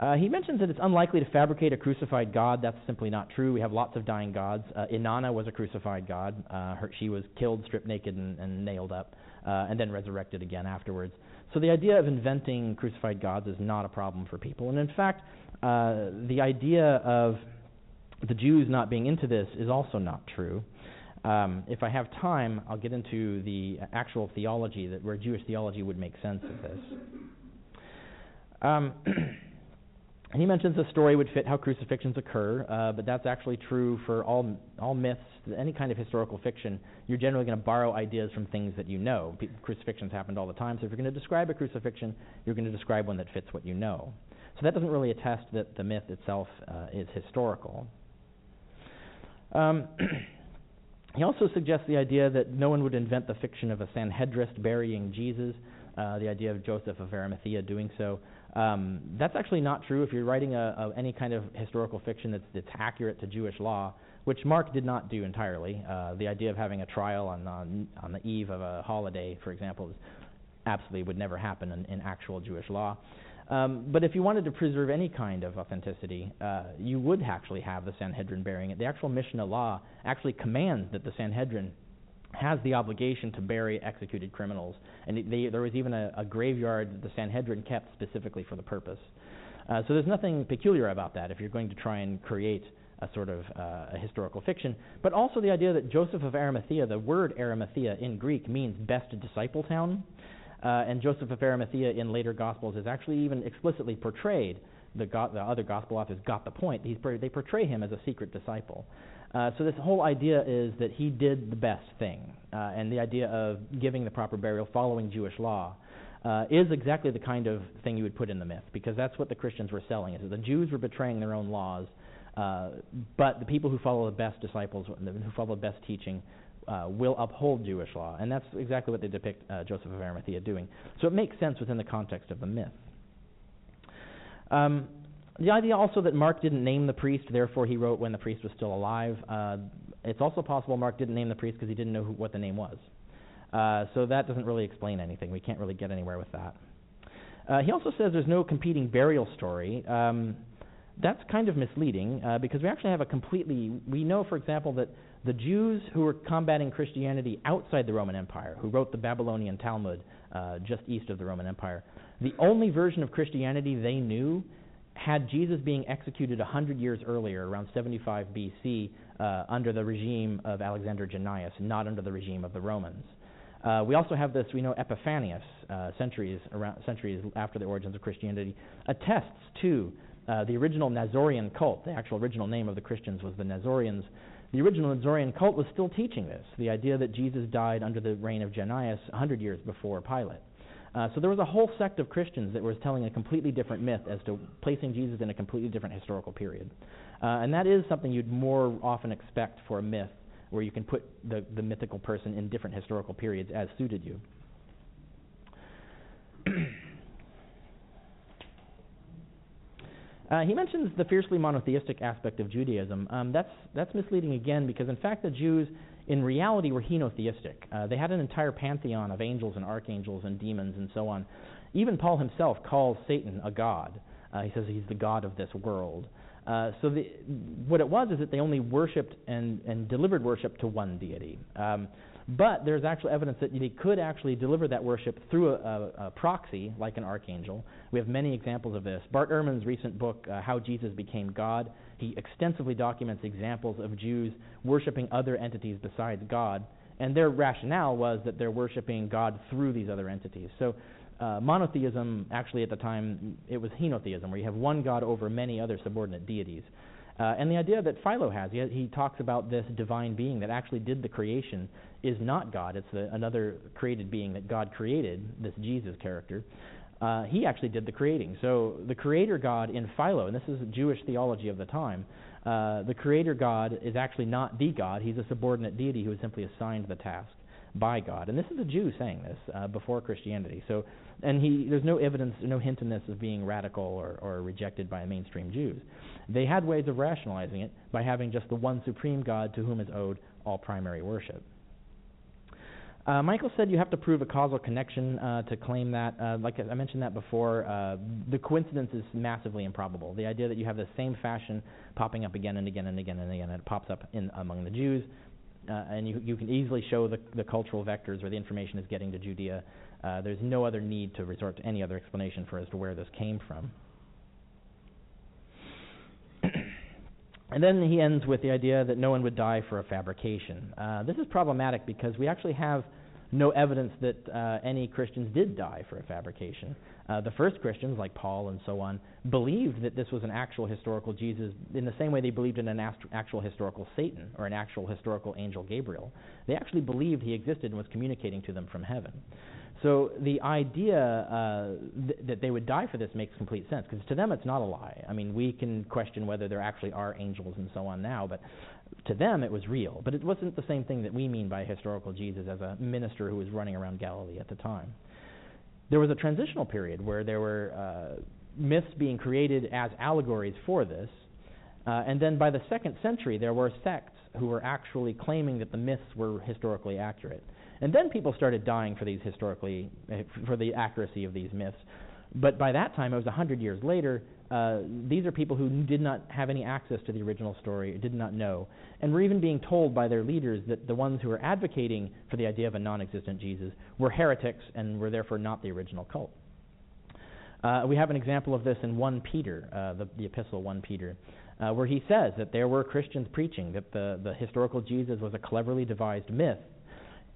Uh, he mentions that it's unlikely to fabricate a crucified God. That's simply not true. We have lots of dying gods. Uh, Inanna was a crucified god. Uh, her, she was killed, stripped naked, and, and nailed up, uh, and then resurrected again afterwards. So the idea of inventing crucified gods is not a problem for people. And in fact, uh, the idea of the Jews not being into this is also not true. Um, if I have time, I'll get into the actual theology that where Jewish theology would make sense of this. Um, And he mentions the story would fit how crucifixions occur, uh, but that's actually true for all all myths, any kind of historical fiction. You're generally going to borrow ideas from things that you know. Crucifixions happened all the time, so if you're going to describe a crucifixion, you're going to describe one that fits what you know. So that doesn't really attest that the myth itself uh, is historical. Um, he also suggests the idea that no one would invent the fiction of a Sanhedrist burying Jesus, uh, the idea of Joseph of Arimathea doing so. Um, that's actually not true if you're writing a, a, any kind of historical fiction that's, that's accurate to Jewish law, which Mark did not do entirely. Uh, the idea of having a trial on, on, on the eve of a holiday, for example, absolutely would never happen in, in actual Jewish law. Um, but if you wanted to preserve any kind of authenticity, uh, you would actually have the Sanhedrin bearing it. The actual Mishnah law actually commands that the Sanhedrin has the obligation to bury executed criminals. And they, there was even a, a graveyard that the Sanhedrin kept specifically for the purpose. Uh, so there's nothing peculiar about that if you're going to try and create a sort of uh, a historical fiction. But also the idea that Joseph of Arimathea, the word Arimathea in Greek means best disciple town. Uh, and Joseph of Arimathea in later Gospels is actually even explicitly portrayed. The, go- the other Gospel authors got the point. He's, they portray him as a secret disciple. Uh, so this whole idea is that he did the best thing, uh, and the idea of giving the proper burial following Jewish law uh, is exactly the kind of thing you would put in the myth, because that's what the Christians were selling. Is that the Jews were betraying their own laws, uh, but the people who follow the best disciples, who follow the best teaching, uh, will uphold Jewish law, and that's exactly what they depict Joseph of Arimathea doing. So it makes sense within the context of the myth. Um, the idea also that Mark didn't name the priest, therefore he wrote when the priest was still alive. Uh, it's also possible Mark didn't name the priest because he didn't know who, what the name was. Uh, so that doesn't really explain anything. We can't really get anywhere with that. Uh, he also says there's no competing burial story. Um, that's kind of misleading uh, because we actually have a completely. We know, for example, that the Jews who were combating Christianity outside the Roman Empire, who wrote the Babylonian Talmud uh, just east of the Roman Empire, the only version of Christianity they knew had Jesus being executed 100 years earlier, around 75 BC, uh, under the regime of Alexander Jannaeus, not under the regime of the Romans. Uh, we also have this, we know Epiphanius, uh, centuries, around, centuries after the origins of Christianity, attests to uh, the original Nazorian cult. The actual original name of the Christians was the Nazorians. The original Nazorian cult was still teaching this the idea that Jesus died under the reign of Jannaeus 100 years before Pilate. Uh, so there was a whole sect of Christians that was telling a completely different myth as to placing Jesus in a completely different historical period. Uh, and that is something you'd more often expect for a myth, where you can put the, the mythical person in different historical periods as suited you. Uh, he mentions the fiercely monotheistic aspect of Judaism. Um, that's that's misleading again because in fact the Jews in reality were henotheistic. Uh, they had an entire pantheon of angels and archangels and demons and so on. Even Paul himself calls Satan a god. Uh, he says he's the god of this world. Uh, so the, what it was is that they only worshipped and, and delivered worship to one deity. Um, but there's actual evidence that they could actually deliver that worship through a, a, a, proxy, like an archangel. We have many examples of this. Bart Ehrman's recent book, uh, How Jesus Became God, he extensively documents examples of Jews worshiping other entities besides God, and their rationale was that they're worshiping God through these other entities. So uh, monotheism, actually at the time, it was henotheism, where you have one God over many other subordinate deities. Uh, and the idea that Philo has, he, he, talks about this divine being that actually did the creation, is not God. It's the, another created being that God created, this Jesus character. Uh, he actually did the creating. So the creator God in Philo, and this is Jewish theology of the time, uh, the creator God is actually not the God. He's a subordinate deity who is simply assigned the task by God. And this is a Jew saying this uh, before Christianity. So, and he, there's no evidence, no hint in this of being radical or, or rejected by mainstream Jews. They had ways of rationalizing it by having just the one supreme God to whom is owed all primary worship. Uh, Michael said you have to prove a causal connection uh, to claim that. Uh, like I mentioned that before, uh, the coincidence is massively improbable. The idea that you have the same fashion popping up again and again and again and again, and it pops up in among the Jews, uh, and you, you can easily show the, the cultural vectors where the information is getting to Judea. Uh, there's no other need to resort to any other explanation for as to where this came from. And then he ends with the idea that no one would die for a fabrication. Uh, this is problematic because we actually have no evidence that uh, any Christians did die for a fabrication. Uh, the first Christians, like Paul and so on, believed that this was an actual historical Jesus in the same way they believed in an ast- actual historical Satan or an actual historical angel Gabriel. They actually believed he existed and was communicating to them from heaven. So the idea uh, th- that they would die for this makes complete sense because to them it's not a lie. I mean, we can question whether there actually are angels and so on now, but to them it was real. But it wasn't the same thing that we mean by historical Jesus as a minister who was running around Galilee at the time. There was a transitional period where there were uh, myths being created as allegories for this, uh, and then by the second century there were sects who were actually claiming that the myths were historically accurate. And then people started dying for these historically, for the accuracy of these myths. But by that time, it was a hundred years later. Uh, these are people who did not have any access to the original story, did not know, and were even being told by their leaders that the ones who were advocating for the idea of a non-existent Jesus were heretics and were therefore not the original cult. Uh, we have an example of this in 1 Peter, uh, the, the epistle 1 Peter, uh, where he says that there were Christians preaching that the, the historical Jesus was a cleverly devised myth.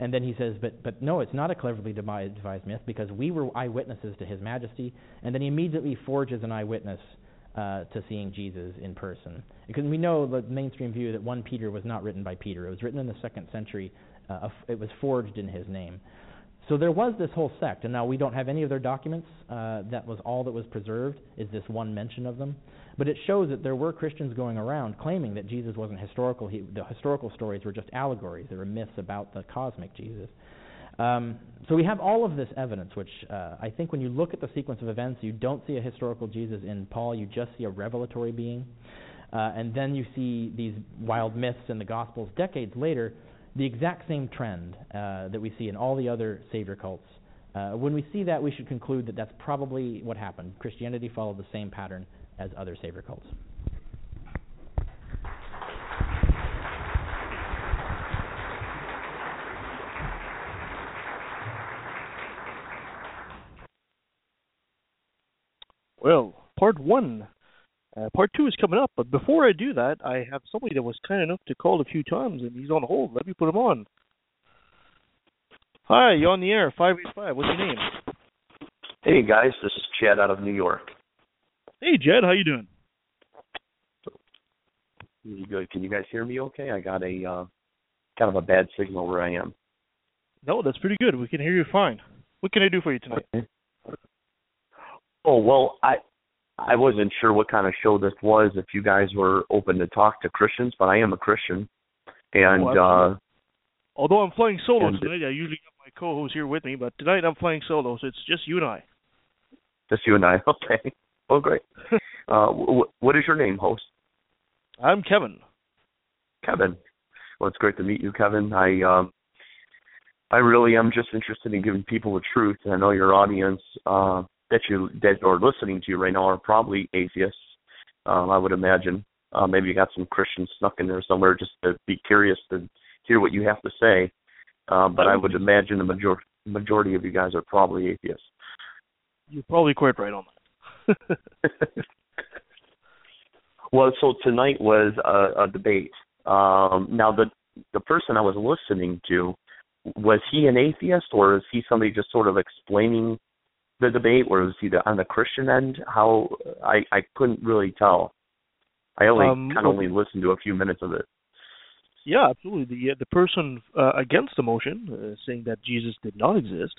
And then he says, but, but no, it's not a cleverly devised myth because we were eyewitnesses to his majesty. And then he immediately forges an eyewitness uh, to seeing Jesus in person. Because we know the mainstream view that 1 Peter was not written by Peter, it was written in the second century, uh, it was forged in his name. So there was this whole sect, and now we don't have any of their documents. Uh, that was all that was preserved, is this one mention of them. But it shows that there were Christians going around claiming that Jesus wasn't historical. He, the historical stories were just allegories. They were myths about the cosmic Jesus. Um, so we have all of this evidence, which uh, I think when you look at the sequence of events, you don't see a historical Jesus in Paul. You just see a revelatory being. Uh, and then you see these wild myths in the Gospels decades later the exact same trend uh, that we see in all the other savior cults. Uh, when we see that, we should conclude that that's probably what happened. Christianity followed the same pattern as other savior cults. Well, part one uh, part two is coming up, but before I do that, I have somebody that was kind enough to call a few times, and he's on hold. Let me put him on. Hi, you're on the air, 585. What's your name? Hey, guys. This is Chad out of New York. Hey, Jed. How you doing? Good? Can you guys hear me okay? I got a uh, kind of a bad signal where I am. No, that's pretty good. We can hear you fine. What can I do for you tonight? Okay. Oh well, I I wasn't sure what kind of show this was. If you guys were open to talk to Christians, but I am a Christian, and oh, uh, although I'm flying solo tonight, I usually have my co-host here with me, but tonight I'm flying solo, so it's just you and I. Just you and I. Okay. Well, great. uh, w- what is your name, host? I'm Kevin. Kevin. Well, it's great to meet you, Kevin. I um, I really am just interested in giving people the truth, and I know your audience. Uh, that you that are listening to you right now are probably atheists. Um, I would imagine. Uh, maybe you got some Christians snuck in there somewhere just to be curious to hear what you have to say. Uh, but I would imagine the major- majority of you guys are probably atheists. You're probably quite right on that. well, so tonight was a, a debate. Um, now, the the person I was listening to was he an atheist or is he somebody just sort of explaining the debate, or was he the, on the Christian end? How I I couldn't really tell. I only um, kind of only listened to a few minutes of it. Yeah, absolutely. The the person uh, against the motion, uh, saying that Jesus did not exist,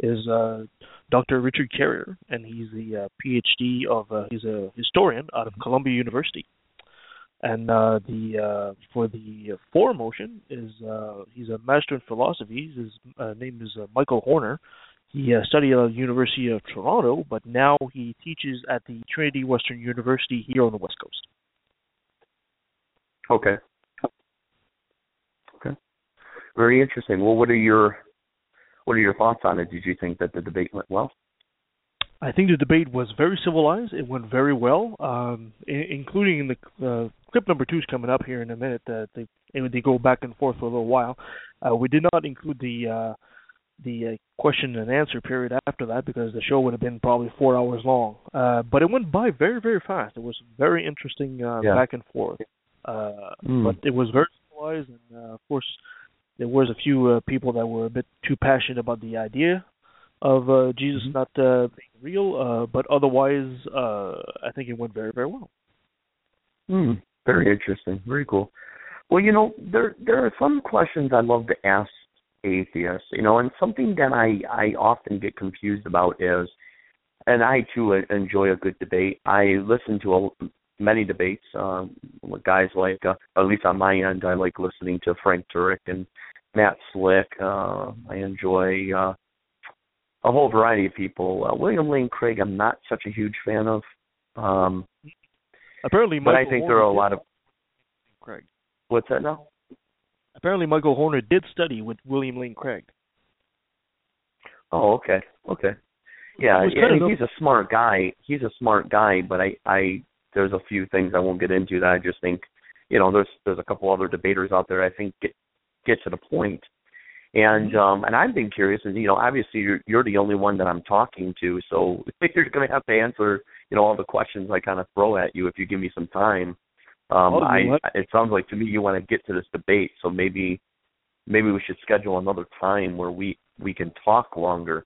is uh, Dr. Richard Carrier, and he's the uh, PhD of uh, he's a historian out of Columbia University. And uh, the uh, for the for motion is uh, he's a master in philosophy. His uh, name is uh, Michael Horner, he uh, studied at the University of Toronto, but now he teaches at the Trinity Western University here on the West Coast. Okay. Okay. Very interesting. Well, what are your what are your thoughts on it? Did you think that the debate went well? I think the debate was very civilized. It went very well, um, I- including in the uh, clip number two is coming up here in a minute. Uh, they they go back and forth for a little while. Uh, we did not include the uh, the uh, question and answer period after that because the show would have been probably four hours long. Uh, but it went by very, very fast. It was very interesting uh, yeah. back and forth. Uh, mm. But it was very civilized, and uh, of course, there was a few uh, people that were a bit too passionate about the idea of uh, Jesus mm-hmm. not uh, being real. Uh, but otherwise, uh, I think it went very, very well. Mm. Very interesting. Very cool. Well, you know, there there are some questions I'd love to ask atheist, you know, and something that I I often get confused about is, and I too enjoy a good debate. I listen to a, many debates um, with guys like, uh, at least on my end, I like listening to Frank Turek and Matt Slick. Uh, I enjoy uh, a whole variety of people. Uh, William Lane Craig, I'm not such a huge fan of. Um, Apparently, but I think there are a lot of. Craig. What's that now? Apparently, Michael Horner did study with William Lane Craig. Oh, okay, okay. Yeah, yeah, he's a smart guy. He's a smart guy, but I, I, there's a few things I won't get into that I just think, you know, there's there's a couple other debaters out there I think get get to the point. And um and I've been curious, and you know, obviously you're you're the only one that I'm talking to, so you're going to have to answer, you know, all the questions I kind of throw at you if you give me some time. Um, Oh, I what? it sounds like to me you want to get to this debate, so maybe maybe we should schedule another time where we we can talk longer,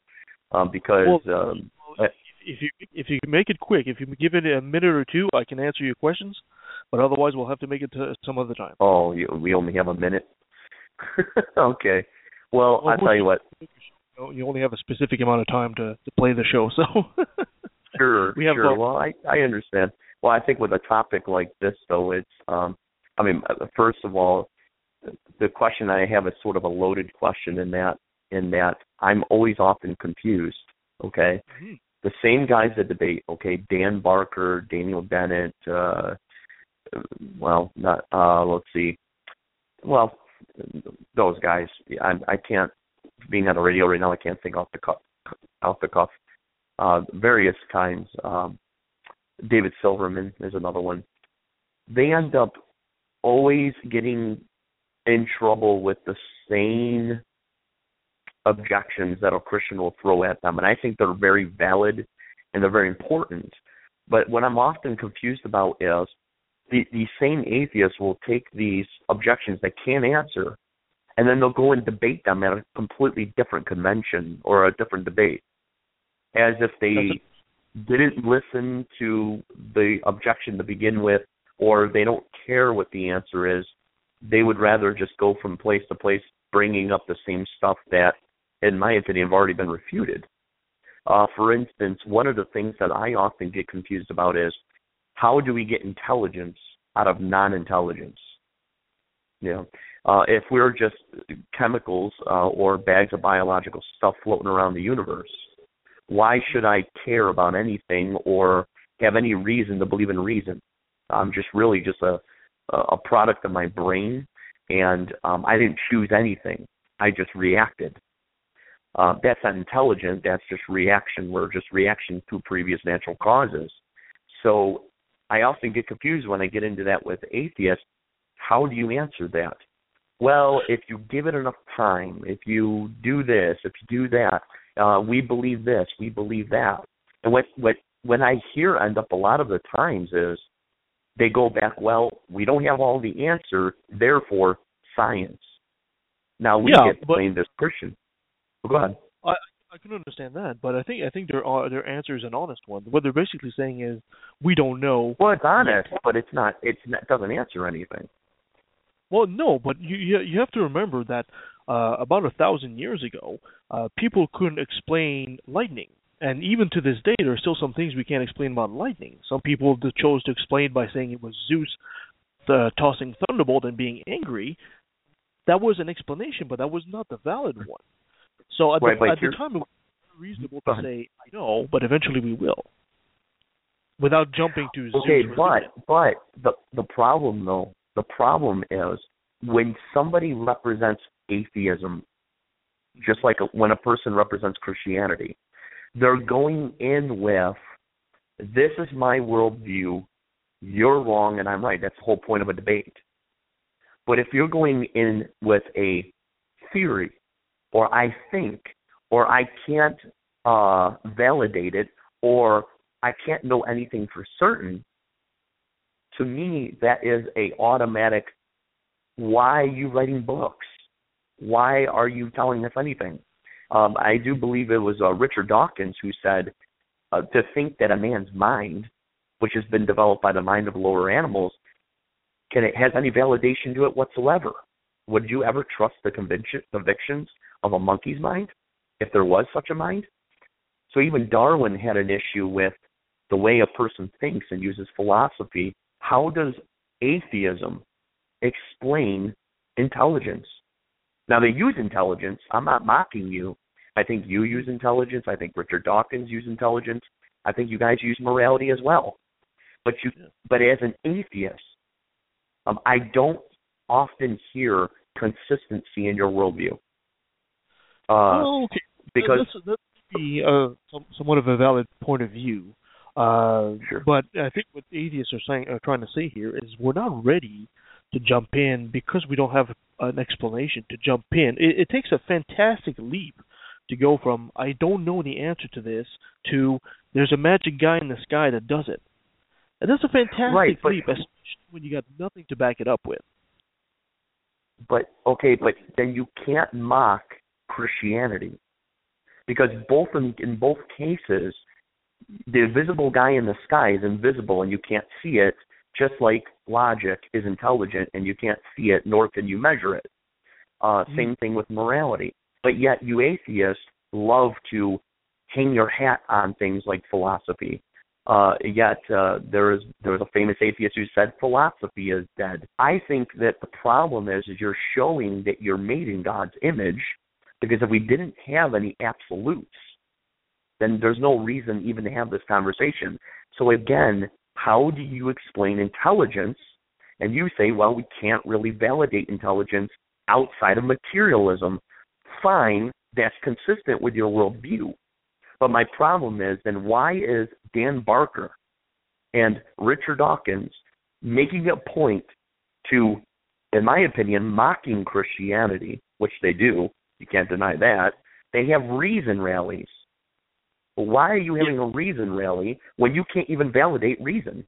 um, because Well, um, if you if you can make it quick, if you give it a minute or two, I can answer your questions. But otherwise, we'll have to make it to some other time. oh, you, we only have a minute. okay, well, Well, I'll tell you what. You You only have a specific amount of time to to play the show, so. Sure, We have sure. both. Well, I I understand. Well, I think with a topic like this, though, it's um, I mean, uh, first of all, the question I have is sort of a loaded question in that in that I'm always often confused. Okay, Mhm. the same guys that debate. Okay, Dan Barker, Daniel Dennett. uh Well, not. uh Let's see. Well, those guys. I I can't. Being on the radio right now, I can't think off the cuff. Off the cuff uh, various kinds. Um, David Silverman is another one. They end up always getting in trouble with the same objections that a Christian will throw at them, and I think they're very valid and they're very important. But what I'm often confused about is the these same atheists will take these objections they can't answer, and then they'll go and debate them at a completely different convention or a different debate as if they didn't listen to the objection to begin with or they don't care what the answer is they would rather just go from place to place bringing up the same stuff that in my opinion have already been refuted. Uh, for instance one of the things that i often get confused about is how do we get intelligence out of non-intelligence? You know uh, if we're just chemicals uh, or bags of biological stuff floating around the universe why should I care about anything or have any reason to believe in reason? I'm just really just a a product of my brain, and um, I didn't choose anything. I just reacted. Uh, that's not intelligent. That's just reaction. We're just reaction to previous natural causes. So I often get confused when I get into that with atheists. How do you answer that? Well, if you give it enough time, if you do this, if you do that, uh, we believe this, we believe that. And what what when I hear end up a lot of the times is they go back, well, we don't have all the answer, therefore science. Now we Yeah, get blamed as Christian. Well, go ahead. I I can understand that, but I think I think their their answer is an honest one. What they're basically saying is we don't know. Well, it's honest, but it's not. It's not, it doesn't answer anything. Well, no, but you you, you have to remember that uh, about a thousand years ago, uh, people couldn't explain lightning, and even to this day, there are still some things we can't explain about lightning. Some people chose to explain by saying it was Zeus uh, tossing thunderbolt and being angry. That was an explanation, but that was not the valid one. So at, the, at the time, it was reasonable to say I know, but eventually we will, without jumping to Okay, Zeus. but but the the problem though, the problem is when somebody represents atheism, just like when a person represents Christianity, they're going in with this is my worldview, you're wrong and I'm right. That's the whole point of a debate. But if you're going in with a theory, or I think, or I can't uh, validate it, or I can't know anything for certain, to me that is a automatic why are you writing books? Why are you telling us anything? Um, I do believe it was uh, Richard Dawkins who said uh, to think that a man's mind, which has been developed by the mind of lower animals, can it has any validation to it whatsoever. Would you ever trust the conviction, convictions of a monkey's mind, if there was such a mind? So even Darwin had an issue with the way a person thinks and uses philosophy. How does atheism explain intelligence? Now they use intelligence. I'm not mocking you. I think you use intelligence. I think Richard Dawkins use intelligence. I think you guys use morality as well. But you, but as an atheist, um, I don't often hear consistency in your worldview. Uh, well, okay. because let's, let's, be uh, somewhat of a valid point of view. Uh, Sure. But I think what atheists are saying, are trying to say here, is we're not ready to jump in because we don't have an explanation to jump in. It, it takes a fantastic leap to go from I don't know the answer to this to there's a magic guy in the sky that does it. And that's a fantastic Right, but- leap, especially when you got nothing to back it up with. But okay, but then you can't mock Christianity because both in, in both cases, the invisible guy in the sky is invisible and you can't see it. Just like logic is intelligent and you can't see it, nor can you measure it. Uh, Mhm. Same thing with morality. But yet, you atheists love to hang your hat on things like philosophy. Uh, yet uh, there is there was a famous atheist who said philosophy is dead. I think that the problem is is you're showing that you're made in God's image, because if we didn't have any absolutes, then there's no reason even to have this conversation. So again, how do you explain intelligence? And you say, well, we can't really validate intelligence outside of materialism. Fine, that's consistent with your worldview. But my problem is then why is Dan Barker and Richard Dawkins making a point to, in my opinion, mocking Christianity, which they do, you can't deny that. They have reason rallies. Why are you having a reason rally when you can't even validate reason?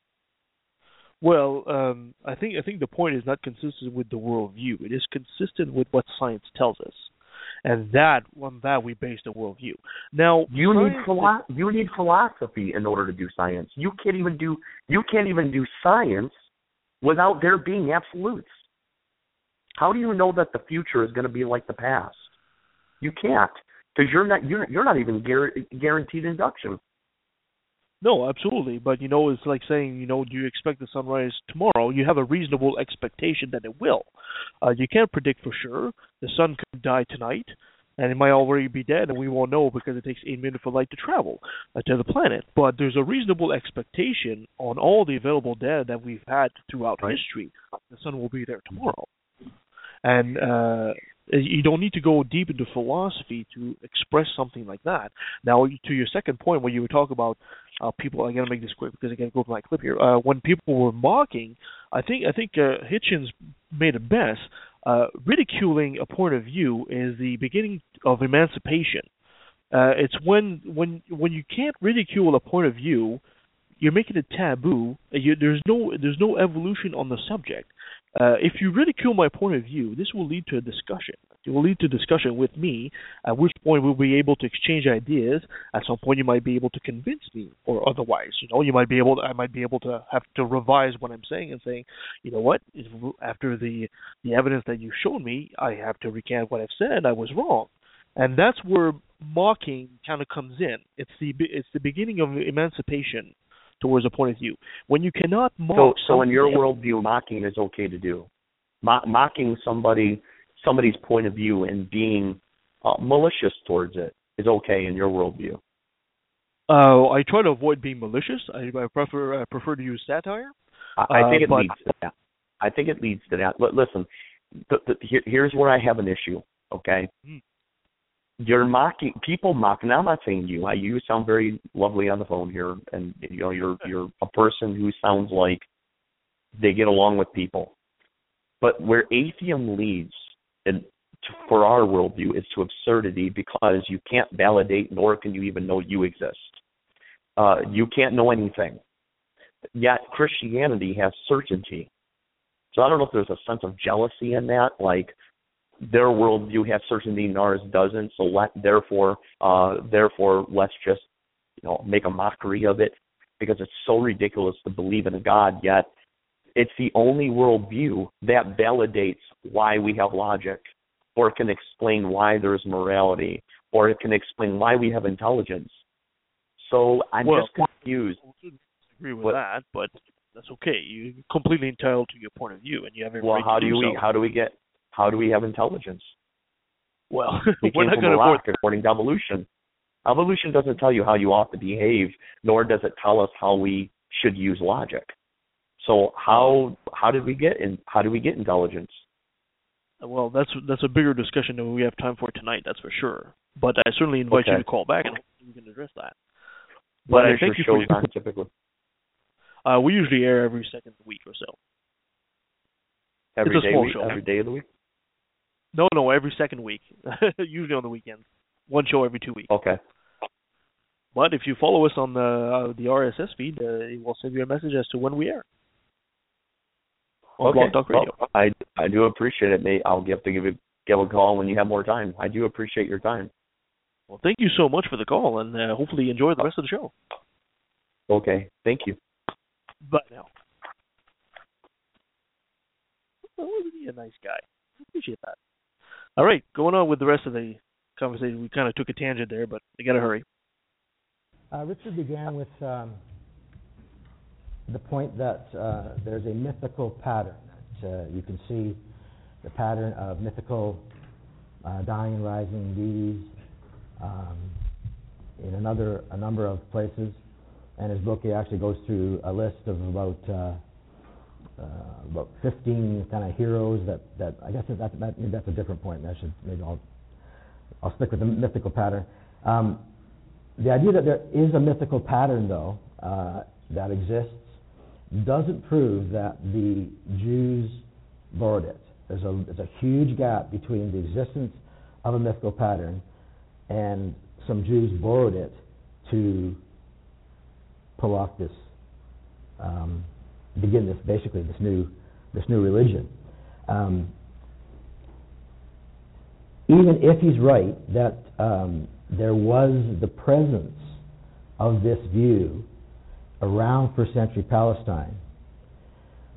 Well, um, I think I think the point is not consistent with the worldview. It is consistent with what science tells us, and that on that we base the worldview. Now, You need philo- you need philosophy in order to do science. You can't even do you can't even do science without there being absolutes. How do you know that the future is going to be like the past? You can't because you're not you're you're not even guar- guaranteed induction. No, absolutely. But you know, it's like saying, you know, do you expect the sunrise tomorrow? You have a reasonable expectation that it will. Uh, you can't predict for sure. The sun could die tonight, and it might already be dead, and we won't know because it takes eight minutes for light to travel uh, to the planet. But there's a reasonable expectation on all the available data that we've had throughout Right. history. The sun will be there tomorrow, and uh, you don't need to go deep into philosophy to express something like that. Now, to your second point, when you were talking about uh, people, I got to make this quick because I got to go to my clip here. Uh, when people were mocking, I think I think uh, Hitchens made it best. Uh, ridiculing a point of view is the beginning of emancipation. Uh, it's when when when you can't ridicule a point of view, you're making it taboo. Uh, You, there's no there's no evolution on the subject. Uh, if you ridicule my point of view, this will lead to a discussion. It will lead to discussion with me, at which point we'll be able to exchange ideas. At some point, you might be able to convince me, or otherwise, you know, you might be able. To, I might be able to have to revise what I'm saying and saying, you know what, if- after the the evidence that you showed me, I have to recant what I've said. I was wrong, and that's where mocking kind of comes in. It's the it's the beginning of emancipation towards a point of view. When you cannot mock, so so in your worldview, mocking is okay to do. Mo- mocking somebody somebody's point of view and being uh, malicious towards it is okay in your worldview. Uh, I try to avoid being malicious. I, I prefer I prefer to use satire. I, I Uh, think it but- leads to that. I think it leads to that. L- listen, the, the, here, here's where I have an issue. Okay, Hmm. You're mocking people mock. Now I'm not saying you. I you sound very lovely on the phone here, and you know you're you're a person who sounds like they get along with people. But where atheism leads, and to, for our worldview, is to absurdity because you can't validate, nor can you even know you exist. Uh, you can't know anything. Yet Christianity has certainty. So I don't know if there's a sense of jealousy in that, like their worldview has certainty and ours doesn't. So let therefore, uh, therefore, let's just you know make a mockery of it because it's so ridiculous to believe in a God. Yet it's the only worldview that validates why we have logic, or it can explain why there's morality, or it can explain why we have intelligence. So I'm Well- just confused. I disagree with What- that, but that's okay. You're completely entitled to your point of view, and you have every Well, right how to do do we so. how do we get how do we have intelligence? Well, We we're not going a to rock according to evolution. Evolution doesn't tell you how you ought to behave, nor does it tell us how we should use logic. So how how did we get in how do we get intelligence? Well, that's that's a bigger discussion than we have time for tonight. That's for sure. But I certainly invite you to call back and we can address that. But I thank you for your- typically? Uh, we usually air every second week or so. Every a day small week, show. every day of the week. No, no, every second week. usually on the weekends. One show every two weeks. Okay. But if you follow us on the uh, the RSS feed, uh, it will send you a message as to when we air. On okay. Blog Talk Radio. Well, I I do appreciate it, Nate. I'll have to give it give a call when you have more time. I do appreciate your time. Well, thank you so much for the call, and uh, hopefully you enjoy the rest of the show. Okay. Thank you. Bye now. Wasn't he a nice guy? I appreciate that. All right, going on with the rest of the conversation. We kind of took a tangent there, but we got to hurry. Uh, Richard began with um, the point that uh, there's a mythical pattern. That, uh, you can see the pattern of mythical uh, dying and rising deities um, in another a number of places. And his book he actually goes through a list of about uh, about 15 kind of heroes that, that I guess that, that maybe that's a different point. I should maybe I'll I'll stick with the mythical pattern. Um, the idea that there is a mythical pattern, though, uh, that exists, doesn't prove that the Jews borrowed it. There's a, there's a huge gap between the existence of a mythical pattern and some Jews borrowed it to pull off this, um, begin this basically this new this new religion. Um, even if he's right that um, there was the presence of this view around first century Palestine,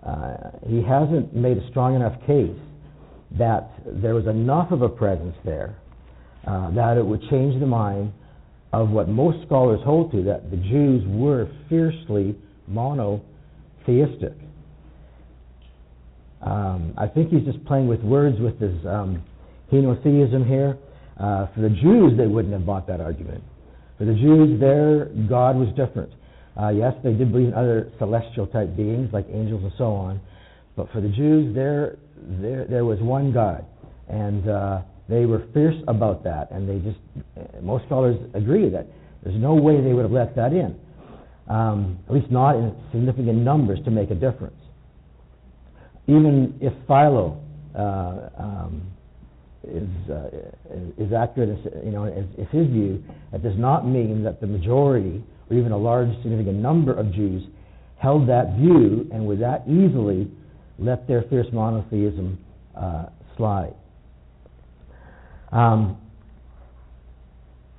uh, he hasn't made a strong enough case that there was enough of a presence there uh, that it would change the mind of what most scholars hold to that the Jews were fiercely monotheistic. Um, I think he's just playing with words with his um, henotheism here. Uh, for the Jews, they wouldn't have bought that argument. For the Jews, their God was different. Uh, yes, they did believe in other celestial type beings like angels and so on, but for the Jews, there there, there was one God, and uh, they were fierce about that. And they just uh, most scholars agree that there's no way they would have let that in, um, at least not in significant numbers to make a difference. Even if Philo uh, um, is uh, is accurate, as, you know, is, is his view. That does not mean that the majority or even a large significant number of Jews held that view and would that easily let their fierce monotheism uh, slide. Um,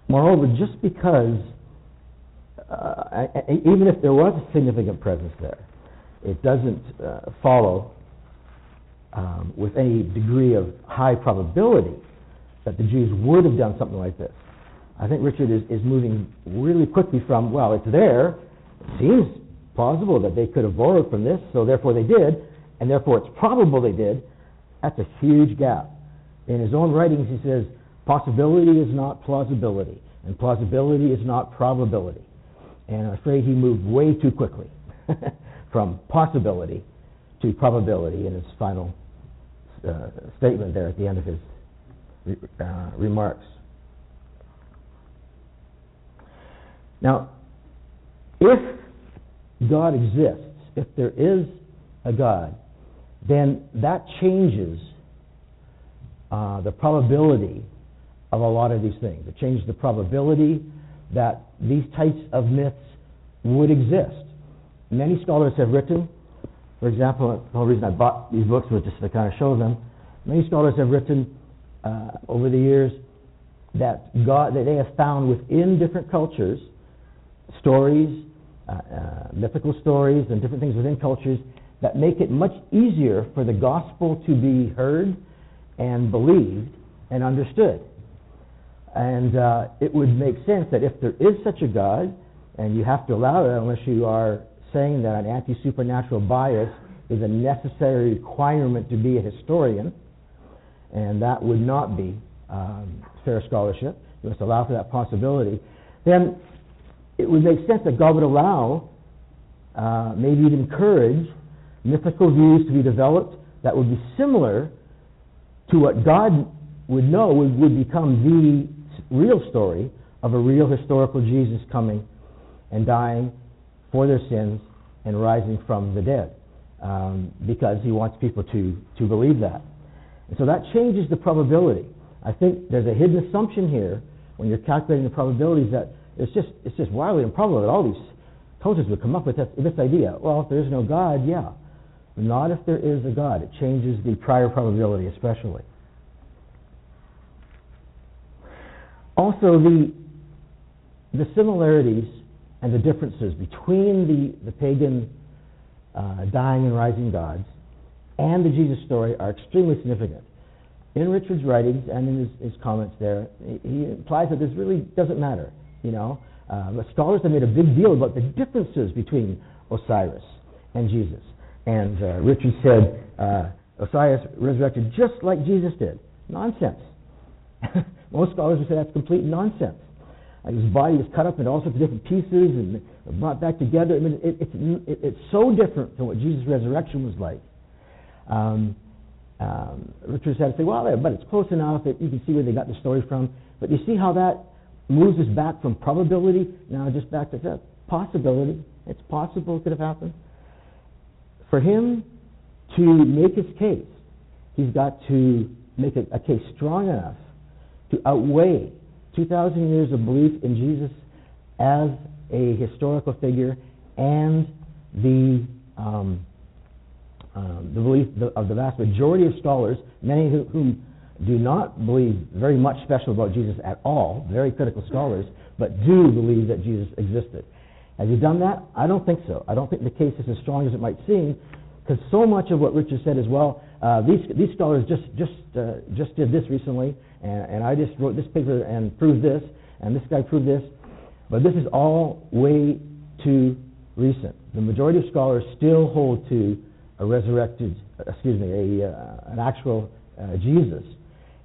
moreover, just because, uh, even if there was a significant presence there, it doesn't uh, follow um, with any degree of high probability that the Jews would have done something like this. I think Richard is, is moving really quickly from, well, it's there, it seems plausible that they could have borrowed from this, so therefore they did, and therefore it's probable they did. That's a huge gap. In his own writings, he says, possibility is not plausibility, and plausibility is not probability. And I'm afraid he moved way too quickly from possibility to probability in his final uh, statement there at the end of his uh, remarks. Now, if God exists, if there is a God, then that changes uh, the probability of a lot of these things. It changes the probability that these types of myths would exist. Many scholars have written, for example, the whole reason I bought these books was just to kind of show them. Many scholars have written uh, over the years that God that they have found within different cultures stories, uh, uh, mythical stories, and different things within cultures that make it much easier for the gospel to be heard and believed and understood. And uh, it would make sense that if there is such a God, and you have to allow it unless you are saying that an anti supernatural bias is a necessary requirement to be a historian, and that would not be um, fair scholarship. You must allow for that possibility. Then it would make sense that God would allow, uh, maybe even encourage, mythical views to be developed that would be similar to what God would know would, would become the real story of a real historical Jesus coming and dying for their sins and rising from the dead um, because he wants people to, to believe that. And so that changes the probability. I think there's a hidden assumption here when you're calculating the probabilities that it's just, it's just wildly improbable that all these cultures would come up with this, this idea. Well, if there is no God, yeah. Not if there is a God. It changes the prior probability, especially. Also, the, the similarities and the differences between the, the pagan uh, dying and rising gods and the Jesus story are extremely significant. In Richard's writings and in his, his comments there, he, implies that this really doesn't matter. You know, uh, scholars have made a big deal about the differences between Osiris and Jesus. And uh, Richard said uh, Osiris resurrected just like Jesus did. Nonsense. Most scholars would say that's complete nonsense. Like his body was cut up into all sorts of different pieces and brought back together. I mean, it, it's, it, it's so different from what Jesus' resurrection was like. Um, um, Richard had to say, well, but it's close enough that you can see where they got the story from. But you see how that moves us back from probability now just back to that possibility. It's possible it could have happened. For him to make his case, he's got to make a, a case strong enough to outweigh 2,000 years of belief in Jesus as a historical figure and the, um, um, the belief of the vast majority of scholars, many of whom do not believe very much special about Jesus at all, very critical scholars, but do believe that Jesus existed. Has he done that? I don't think so. I don't think the case is as strong as it might seem, because so much of what Richard said as well, uh, these these scholars just just uh, just did this recently, and, and I just wrote this paper and proved this, and this guy proved this, but this is all way too recent. The majority of scholars still hold to a resurrected, excuse me, a uh, an actual uh, Jesus,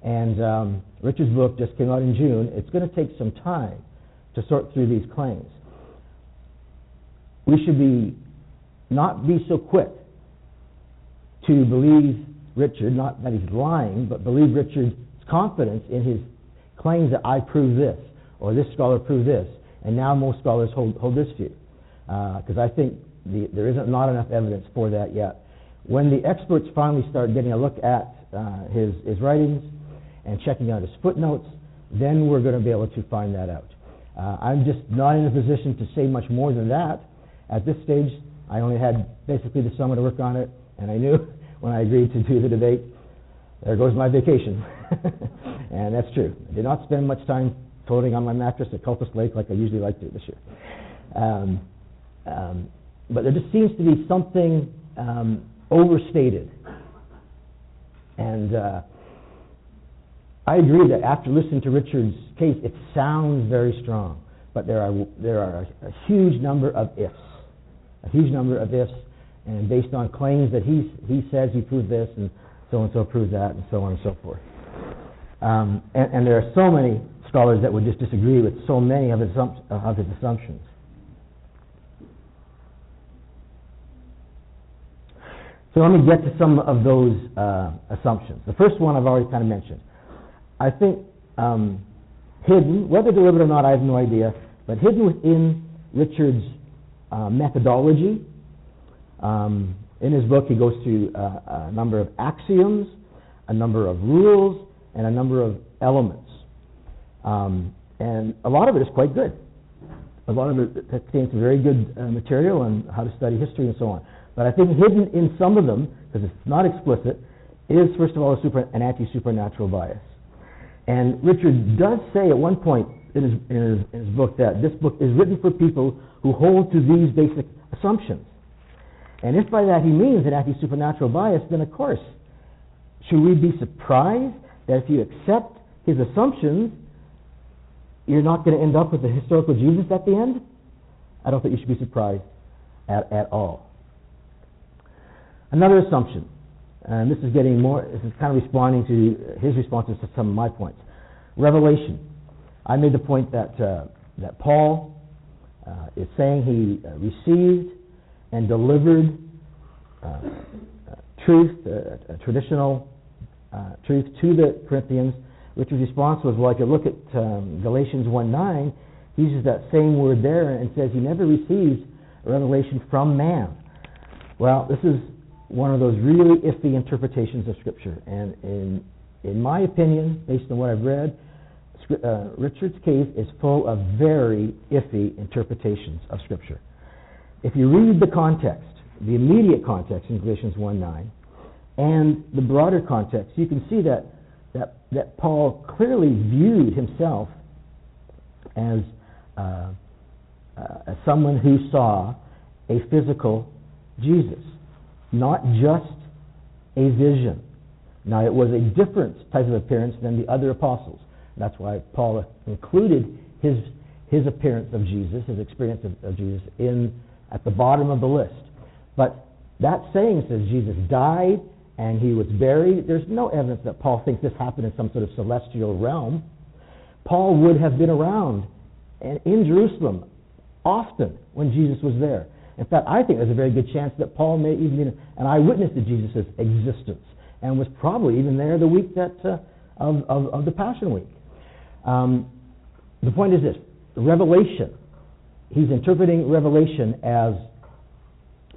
and um, Richard's book just came out in June. It's going to take some time to sort through these claims. We should be not be so quick to believe Richard, not that he's lying, but believe Richard's confidence in his claims that I prove this, or this scholar proved this, and now most scholars hold, hold this view. Because uh, I think the, there isn't not enough evidence for that yet. When the experts finally start getting a look at uh, his, his writings and checking out his footnotes, then we're going to be able to find that out. Uh, I'm just not in a position to say much more than that. At this stage, I only had basically the summer to work on it, and I knew when I agreed to do the debate, there goes my vacation. and that's true. I did not spend much time floating on my mattress at Cultus Lake like I usually like to this year. Um, um, but there just seems to be something um, overstated. And uh, I agree that after listening to Richard's case, it sounds very strong. But there are, there are a, a huge number of ifs. A huge number of ifs and based on claims that he he says he proved this and so and so proved that and so on and so forth. Um, and, and, there are so many scholars that would just disagree with so many of his, of his assumptions. So let me get to some of those uh, assumptions. The first one I've already kind of mentioned. I think um, hidden, whether deliberate or not, I have no idea, but hidden within Richard's uh, methodology um, in his book, he goes through uh, a number of axioms, a number of rules, and a number of elements. Um, and a lot of it is quite good. A lot of it contains very good uh, material on how to study history and so on. But I think hidden in some of them, because it's not explicit, is first of all super, an anti-supernatural bias. And Richard does say at one point in his, in his, in his book that this book is written for people who hold to these basic assumptions. And if by that he means an anti-supernatural bias, then of course, should we be surprised that if you accept his assumptions, you're not going to end up with a historical Jesus at the end? I don't think you should be surprised at, at all. Another assumption, and this is getting more, this is kind of responding to his responses to some of my points. Revelation. I made the point that, uh, that Paul uh, is saying he uh, received and delivered uh, uh truth, uh, traditional uh, truth to the Corinthians Richard's response was, well, if you look at um, Galatians 1 9, he uses that same word there and says he never receives a revelation from man. Well, this is one of those really iffy interpretations of Scripture. And in, in my opinion, based on what I've read, uh, Richard's case is full of very iffy interpretations of Scripture. If you read the context, the immediate context in Galatians 1 9, and the broader context, you can see that, that, that Paul clearly viewed himself as, uh, uh, as someone who saw a physical Jesus, not just a vision. Now, it was a different type of appearance than the other apostles. That's why Paul included his, his appearance of Jesus, his experience of, of Jesus, in, at the bottom of the list. But that saying says Jesus died and he was buried. There's no evidence that Paul thinks this happened in some sort of celestial realm. Paul would have been around in Jerusalem often when Jesus was there. In fact, I think there's a very good chance that Paul may even be an eyewitness to Jesus' existence and was probably even there the week that uh, of, of, of, the Passion Week. Um, the point is this Revelation. He's interpreting Revelation as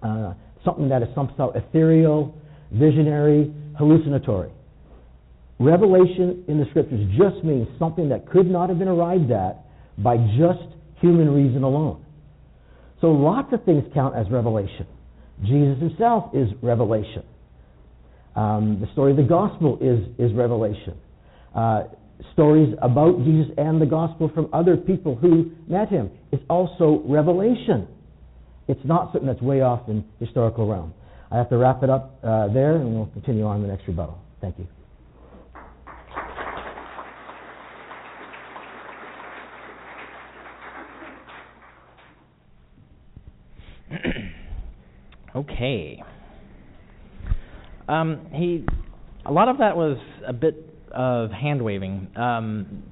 uh, something that is somehow ethereal, visionary, hallucinatory. Revelation in the scriptures just means something that could not have been arrived at by just human reason alone. So lots of things count as revelation. Jesus himself is revelation. Um, the story of the gospel is, is revelation. Uh, stories about Jesus and the gospel from other people who met him is also revelation. It's not something that's way off in historical realm. I have to wrap it up uh, there, and we'll continue on in the next rebuttal. Thank you. okay. Um, he, a lot of that was a bit of hand waving, um,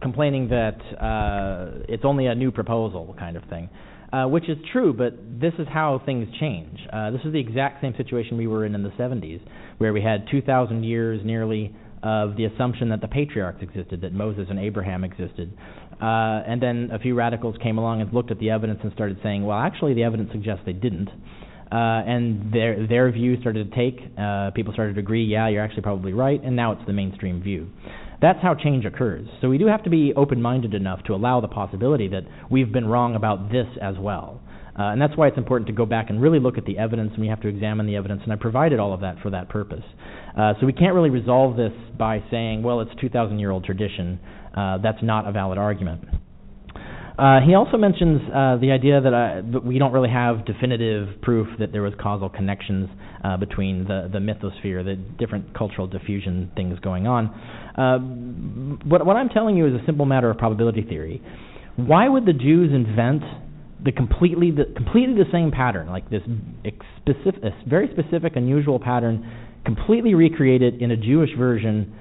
complaining that uh, it's only a new proposal kind of thing uh, which is true, but this is how things change. Uh, this is the exact same situation we were in in the 70s, where we had 2,000 years nearly of the assumption that the patriarchs existed, that Moses and Abraham existed. Uh, and then a few radicals came along and looked at the evidence and started saying, well, actually, the evidence suggests they didn't. Uh, and their their view started to take. Uh, people started to agree, yeah, you're actually probably right, and now it's the mainstream view. That's how change occurs. So we do have to be open minded enough to allow the possibility that we've been wrong about this as well. Uh, and that's why it's important to go back and really look at the evidence, and we have to examine the evidence. And I provided all of that for that purpose. Uh, so we can't really resolve this by saying, well, it's 2,000 year old tradition. Uh, that's not a valid argument. Uh, he also mentions uh, the idea that, uh, that, we don't really have definitive proof that there was causal connections uh, between the, the mythosphere, the different cultural diffusion things going on. Uh, what, what I'm telling you is a simple matter of probability theory. Why would the Jews invent the completely the completely the same pattern, like this specific, very specific, unusual pattern, completely recreated in a Jewish version?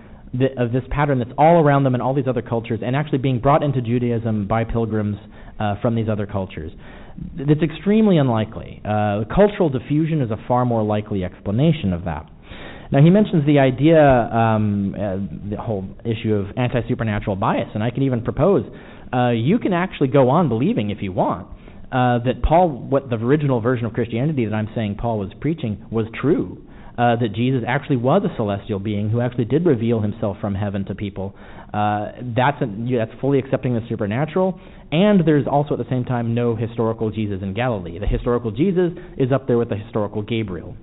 Of this pattern that's all around them in all these other cultures and actually being brought into Judaism by pilgrims uh, from these other cultures. It's extremely unlikely. Uh, cultural diffusion is a far more likely explanation of that. Now, he mentions the idea, um, uh, the whole issue of anti supernatural bias, and I can even propose uh, you can actually go on believing, if you want, uh, that Paul, what the original version of Christianity that I'm saying Paul was preaching, was true uh, that Jesus actually was a celestial being who actually did reveal himself from heaven to people. Uh, that's a, that's fully accepting the supernatural, and there's also at the same time no historical Jesus in Galilee. The historical Jesus is up there with the historical Gabriel,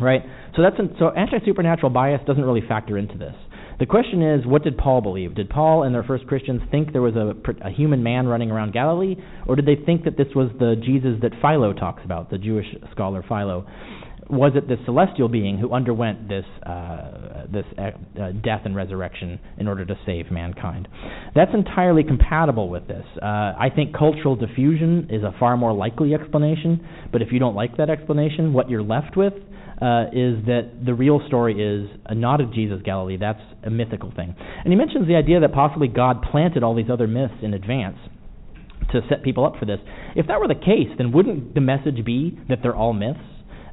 right? So that's an, so anti-supernatural bias doesn't really factor into this. The question is, what did Paul believe? Did Paul and their first Christians think there was a, a, human man running around Galilee, or did they think that this was the Jesus that Philo talks about, the Jewish scholar Philo? Was it this celestial being who underwent this uh, this uh, death and resurrection in order to save mankind? That's entirely compatible with this. Uh, I think cultural diffusion is a far more likely explanation. But if you don't like that explanation, what you're left with uh, is that the real story is not of Jesus Galilee. That's a mythical thing. And he mentions the idea that possibly God planted all these other myths in advance to set people up for this. If that were the case, then wouldn't the message be that they're all myths?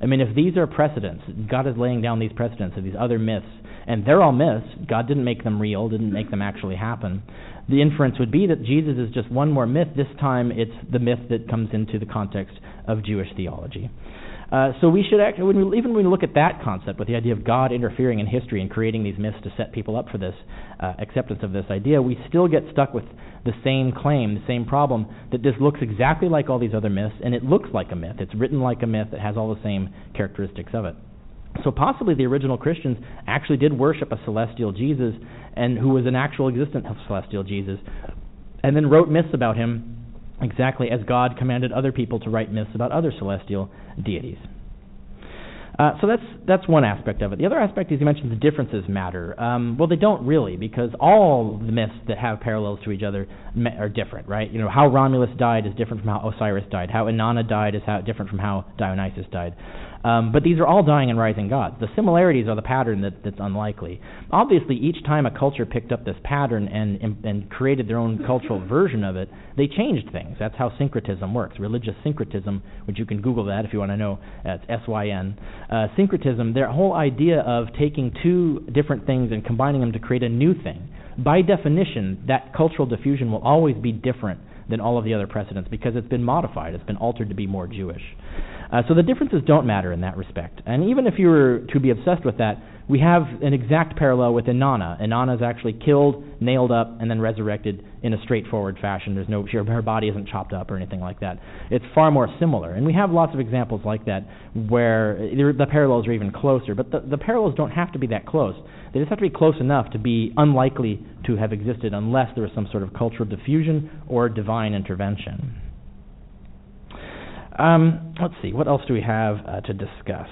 I mean, if these are precedents, God is laying down these precedents of these other myths and they're all myths. God didn't make them real, didn't make them actually happen. The inference would be that Jesus is just one more myth. This time it's the myth that comes into the context of Jewish theology. Uh, so we should actually, when we, even when we look at that concept with the idea of God interfering in history and creating these myths to set people up for this uh, acceptance of this idea, we still get stuck with the same claim, the same problem that this looks exactly like all these other myths, and it looks like a myth. It's written like a myth. It has all the same characteristics of it. So possibly the original Christians actually did worship a celestial Jesus, and who was an actual existent celestial Jesus, and then wrote myths about him exactly as God commanded other people to write myths about other celestial deities. Uh, so that's that's one aspect of it. The other aspect is you mentioned the differences matter. Um, well, they don't really because all the myths that have parallels to each other are different, right? You know how Romulus died is different from how Osiris died. How Inanna died is how different from how Dionysus died. Um, but these are all dying and rising gods. The similarities are the pattern that, that's unlikely. Obviously, each time a culture picked up this pattern and, and, and created their own cultural version of it, they changed things. That's how syncretism works. Religious syncretism, which you can Google that if you want to know. It's S Y N. Uh, syncretism, their whole idea of taking two different things and combining them to create a new thing. By definition, that cultural diffusion will always be different than all of the other precedents because it's been modified, it's been altered to be more Jewish. Uh, so the differences don't matter in that respect. And even if you were to be obsessed with that, we have an exact parallel with Inanna. Inanna is actually killed, nailed up, and then resurrected in a straightforward fashion. There's no her body isn't chopped up or anything like that. It's far more similar, and we have lots of examples like that where the parallels are even closer. But the, the parallels don't have to be that close. They just have to be close enough to be unlikely to have existed unless there was some sort of cultural diffusion or divine intervention. Um, let's see, what else do we have uh, to discuss?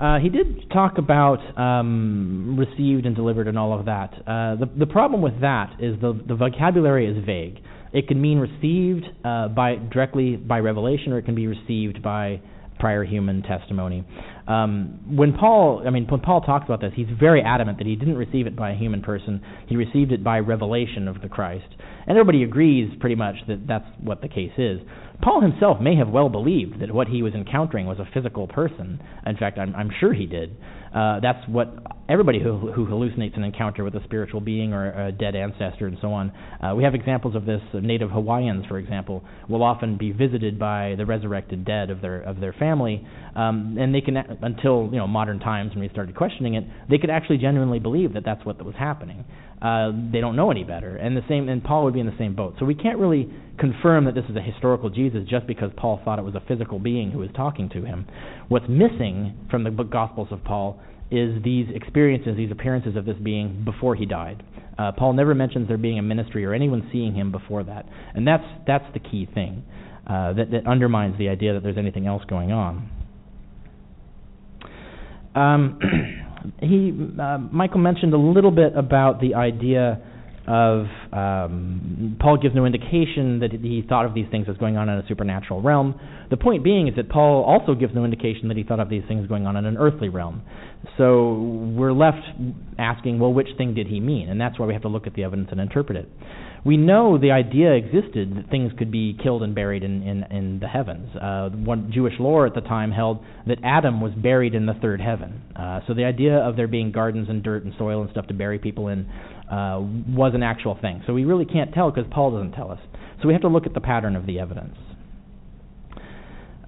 Uh, he did talk about um, received and delivered and all of that. Uh, the, the problem with that is the, the vocabulary is vague. It can mean received uh, by directly by revelation, or it can be received by prior human testimony. Um, when Paul, I mean, when Paul talks about this, he's very adamant that he didn't receive it by a human person. He received it by revelation of the Christ. And everybody agrees pretty much that that's what the case is. Paul himself may have well believed that what he was encountering was a physical person. In fact, I'm, I'm sure he did. Uh, that's what everybody who, who hallucinates an encounter with a spiritual being or a dead ancestor and so on. Uh, we have examples of this. Native Hawaiians, for example, will often be visited by the resurrected dead of their of their family, um, and they can until you know modern times when we started questioning it, they could actually genuinely believe that that's what was happening. Uh, they don't know any better, and the same and Paul would be in the same boat. So we can't really confirm that this is a historical Jesus just because Paul thought it was a physical being who was talking to him. What's missing from the Gospels of Paul is these experiences, these appearances of this being before he died. Uh, Paul never mentions there being a ministry or anyone seeing him before that, and that's that's the key thing uh, that, that undermines the idea that there's anything else going on. Um, he uh, Michael mentioned a little bit about the idea of um, Paul gives no indication that he thought of these things as going on in a supernatural realm. The point being is that Paul also gives no indication that he thought of these things going on in an earthly realm. So we're left asking, well, which thing did he mean? And that's why we have to look at the evidence and interpret it. We know the idea existed that things could be killed and buried in, in, in the heavens. Uh, one Jewish lore at the time held that Adam was buried in the third heaven. Uh, so the idea of there being gardens and dirt and soil and stuff to bury people in uh, was an actual thing. So we really can't tell because Paul doesn't tell us. So we have to look at the pattern of the evidence.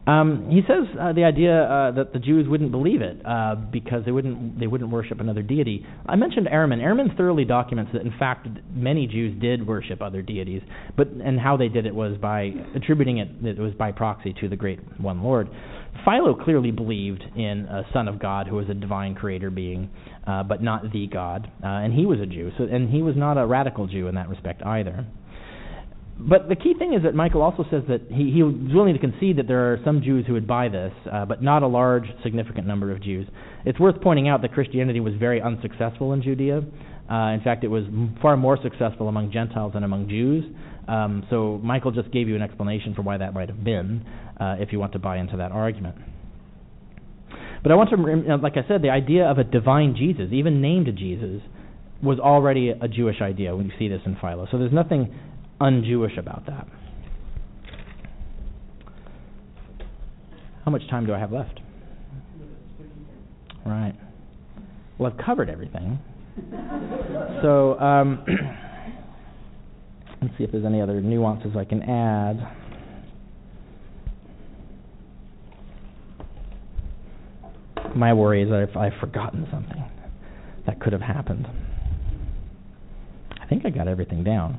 Um, he says uh, the idea uh, that the Jews wouldn't believe it uh, because they wouldn't they wouldn't worship another deity. I mentioned Ehrman. Ehrman thoroughly documents that in fact many Jews did worship other deities, but and how they did it was by attributing it it was by proxy to the great one Lord. Philo clearly believed in a Son of God who was a divine creator being, uh, but not the God, uh, and he was a Jew. So and he was not a radical Jew in that respect either. But the key thing is that Michael also says that he, he was willing to concede that there are some Jews who would buy this, uh, but not a large, significant number of Jews. It's worth pointing out that Christianity was very unsuccessful in Judea. Uh, in fact, it was far more successful among Gentiles than among Jews. Um, so Michael just gave you an explanation for why that might have been, uh, if you want to buy into that argument. But I want to, like I said, the idea of a divine Jesus, even named Jesus, was already a Jewish idea when you see this in Philo. So there's nothing un-Jewish about that. How much time do I have left? Right. Well, I've covered everything. so um, let's see if there's any other nuances I can add. My worry is that if I've forgotten something that could have happened. I think I got everything down.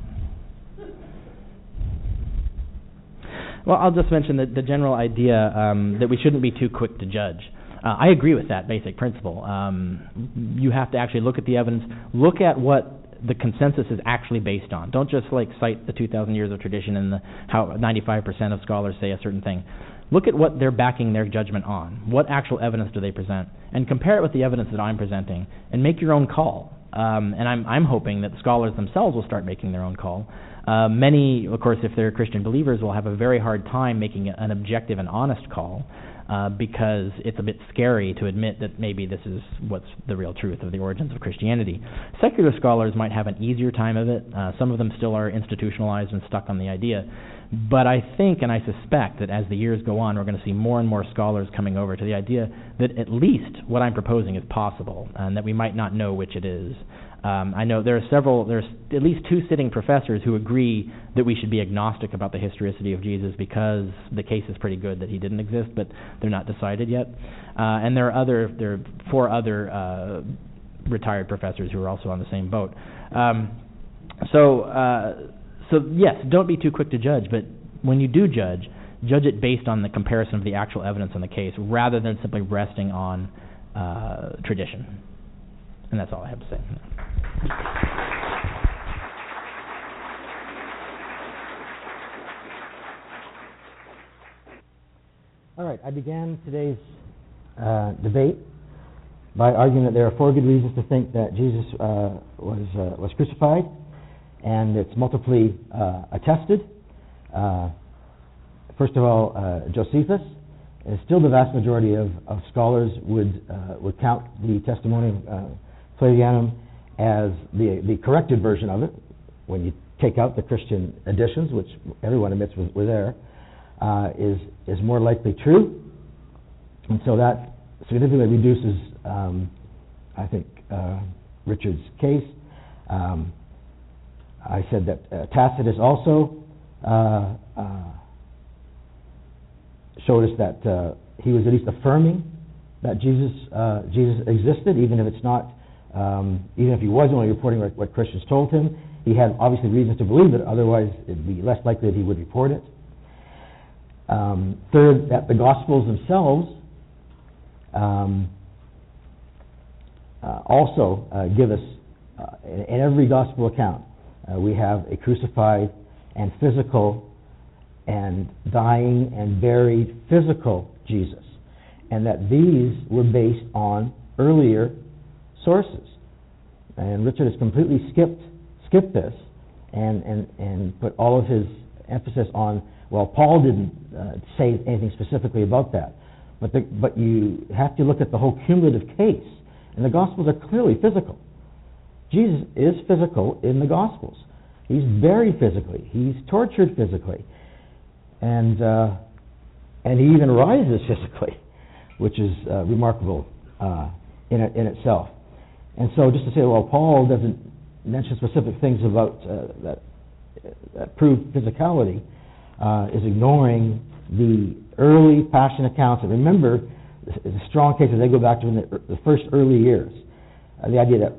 Well, I'll just mention that the general idea um, that we shouldn't be too quick to judge. Uh, I agree with that basic principle. Um, you have to actually look at the evidence, look at what the consensus is actually based on. Don't just like cite the 2,000 years of tradition and the, how 95% of scholars say a certain thing. Look at what they're backing their judgment on. What actual evidence do they present? And compare it with the evidence that I'm presenting and make your own call. Um, and I'm, I'm hoping that scholars themselves will start making their own call. Uh, many, of course, if they're Christian believers, will have a very hard time making an objective and honest call uh, because it's a bit scary to admit that maybe this is what's the real truth of the origins of Christianity. Secular scholars might have an easier time of it. Uh, some of them still are institutionalized and stuck on the idea. But I think and I suspect that as the years go on, we're going to see more and more scholars coming over to the idea that at least what I'm proposing is possible and that we might not know which it is. Um, I know there are several, there's at least two sitting professors who agree that we should be agnostic about the historicity of Jesus because the case is pretty good that he didn't exist, but they're not decided yet. Uh, and there are other, there are four other uh, retired professors who are also on the same boat. Um, so, uh, so yes, don't be too quick to judge, but when you do judge, judge it based on the comparison of the actual evidence in the case rather than simply resting on uh, tradition. And that's all I have to say. All right, I began today's uh, debate by arguing that there are four good reasons to think that Jesus uh, was uh, was crucified, and it's multiply uh, attested. Uh, first of all, uh, Josephus, still the vast majority of, of scholars would would count the Testimonium Flavianum as the, the corrected version of it, when you take out the Christian additions, which everyone admits were, there, uh, is is more likely true, and so that significantly reduces, um, I think, uh, Richard's case. Um, I said that uh, Tacitus also uh, uh, showed us that uh, he was at least affirming that Jesus Jesus existed, even if it's not um, even if he was only reporting what, what, Christians told him, he had obviously reasons to believe it, otherwise, it'd be less likely that he would report it. Um, third, that the Gospels themselves um, uh, also uh, give us, uh, in, in, every Gospel account, uh, we have a crucified and physical and dying and buried physical Jesus. And that these were based on earlier sources. And Richard has completely skipped skipped this and, and, and put all of his emphasis on, well, Paul didn't uh, say anything specifically about that. But, the, but you have to look at the whole cumulative case. And the Gospels are clearly physical. Jesus is physical in the Gospels. He's buried physically. He's tortured physically. And, uh, and he even rises physically, which is uh, remarkable uh, in, in itself. And so just to say, well, Paul doesn't mention specific things about uh, that, that prove physicality uh, is ignoring the early passion accounts. And remember, the strong case cases they go back to in the, the first early years. Uh, the idea that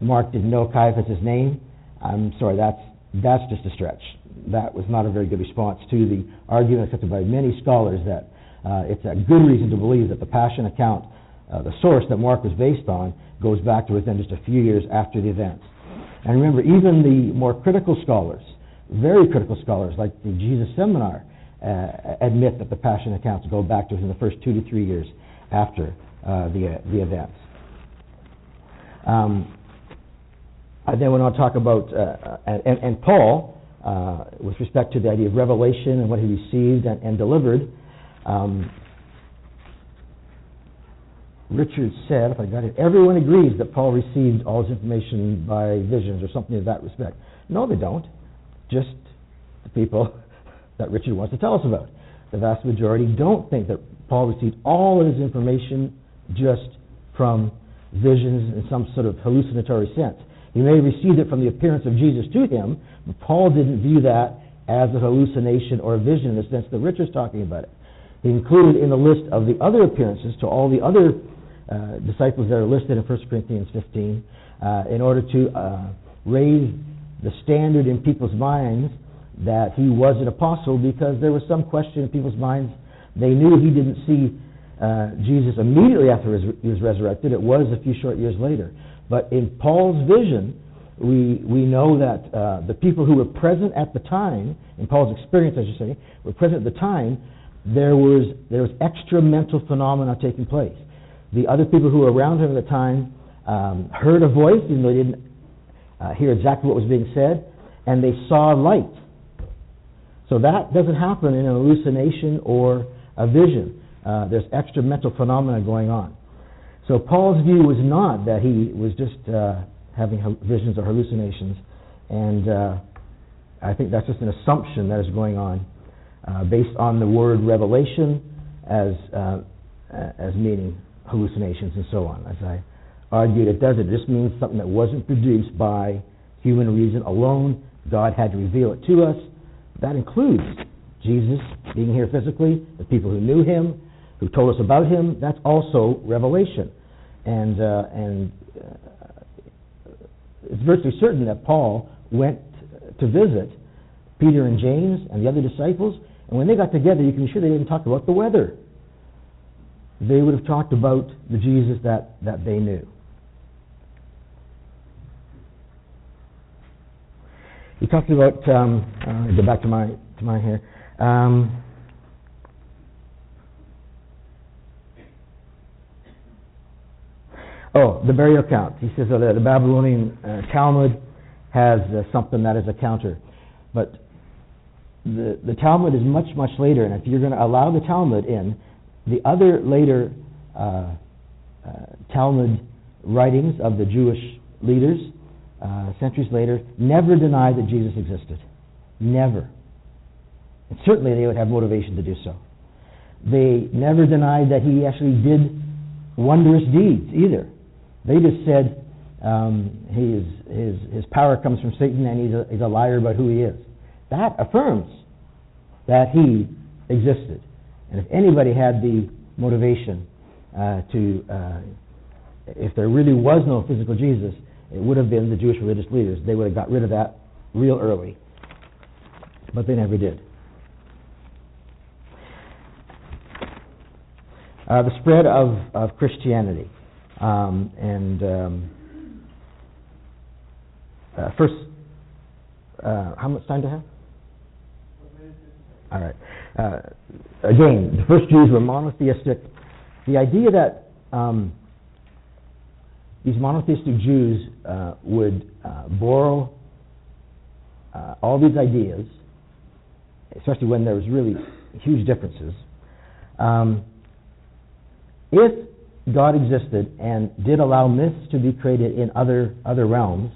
Mark didn't know Caiaphas' name, I'm sorry, that's, that's just a stretch. That was not a very good response to the argument accepted by many scholars that uh, it's a good reason to believe that the passion account, uh, the source that Mark was based on, goes back to within just a few years after the events. And remember, even the more critical scholars, very critical scholars like the Jesus Seminar, uh, admit that the Passion accounts go back to within the first two to three years after uh, the, uh, the events. Um, I then went on to talk about, uh, and, and, Paul, with respect to the idea of revelation and what he received and, and delivered, um, Richard said, if I got it, everyone agrees that Paul received all his information by visions or something of that respect. No, they don't. Just the people that Richard wants to tell us about. The vast majority don't think that Paul received all of his information just from visions in some sort of hallucinatory sense. He may have received it from the appearance of Jesus to him, but Paul didn't view that as a hallucination or a vision in the sense that Richard's talking about it. Included in the list of the other appearances to all the other uh, disciples that are listed in 1 Corinthians 15 uh, in order to uh, raise the standard in people's minds that he was an apostle because there was some question in people's minds. They knew he didn't see uh, Jesus immediately after he was resurrected. It was a few short years later. But in Paul's vision, we, we know that uh, the people who were present at the time, in Paul's experience, I should say, were present at the time, there was, there was extra mental phenomena taking place. The other people who were around him at the time um, heard a voice, even though they didn't uh, hear exactly what was being said, and they saw light. So that doesn't happen in an hallucination or a vision. Uh, there's extra mental phenomena going on. So Paul's view was not that he was just uh, having visions or hallucinations, and uh, I think that's just an assumption that is going on uh, based on the word revelation as uh, as meaning hallucinations and so on. As I argued, it doesn't. It just means something that wasn't produced by human reason alone. God had to reveal it to us. That includes Jesus being here physically, the people who knew him, who told us about him, that's also revelation. And, uh, and uh, it's virtually certain that Paul went to visit Peter and James and the other disciples, and when they got together, you can be sure they didn't talk about the weather. They would have talked about the Jesus that, that they knew. He talked about, um, uh, go back to my, to my here. Um, Oh, the burial account. He says the Babylonian uh, Talmud has uh, something that is a counter. But the, the Talmud is much, much later, and if you're going to allow the Talmud in, the other later uh, uh Talmud writings of the Jewish leaders, uh, centuries later, never denied that Jesus existed. Never. And certainly they would have motivation to do so. They never denied that he actually did wondrous deeds either. They just said um, his, his, his power comes from Satan and he's a, he's a liar about who he is. That affirms that he existed. And if anybody had the motivation uh, to, uh, if there really was no physical Jesus, it would have been the Jewish religious leaders. They would have got rid of that real early. But they never did. Uh, the spread of, of Christianity. Um, and um, uh, first, uh, how much time do I have? All right. Uh, again, the first Jews were monotheistic. The idea that um, these monotheistic Jews uh, would uh, borrow uh, all these ideas, especially when there was really huge differences. Um, if God existed and did allow myths to be created in other other realms.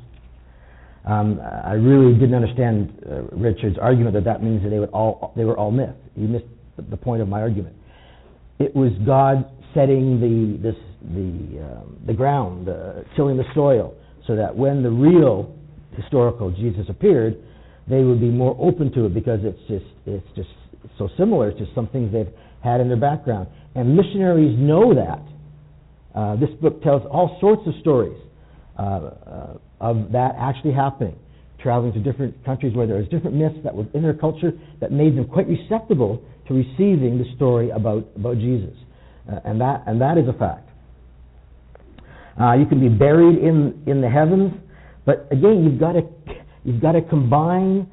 Um, I really didn't understand uh, Richard's argument that that means that they would all they were all myths. He missed the point of my argument. It was God setting the this the um, the ground, uh, tilling the soil, so that when the real historical Jesus appeared, they would be more open to it because it's just it's just so similar to some things they've had in their background. And missionaries know that uh, this book tells all sorts of stories uh, uh, of that actually happening, traveling to different countries where there was different myths that were in their culture that made them quite receptible to receiving the story about, about Jesus. Uh, and, that, and that is a fact. Uh, you can be buried in, in the heavens, but again, you've got to, you've got to combine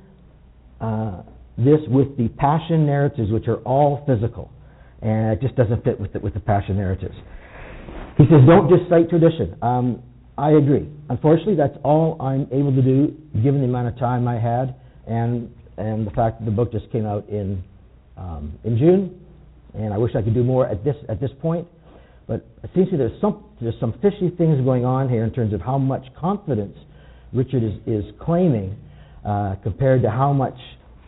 this with the passion narratives, which are all physical. And it just doesn't fit with the, with the passion narratives. He says, don't just cite tradition. Um, I agree. Unfortunately, that's all I'm able to do given the amount of time I had and and the fact that the book just came out in um, in June. And I wish I could do more at this at this point. But it seems to me there's some there's some fishy things going on here in terms of how much confidence Richard is, is claiming uh, compared to how much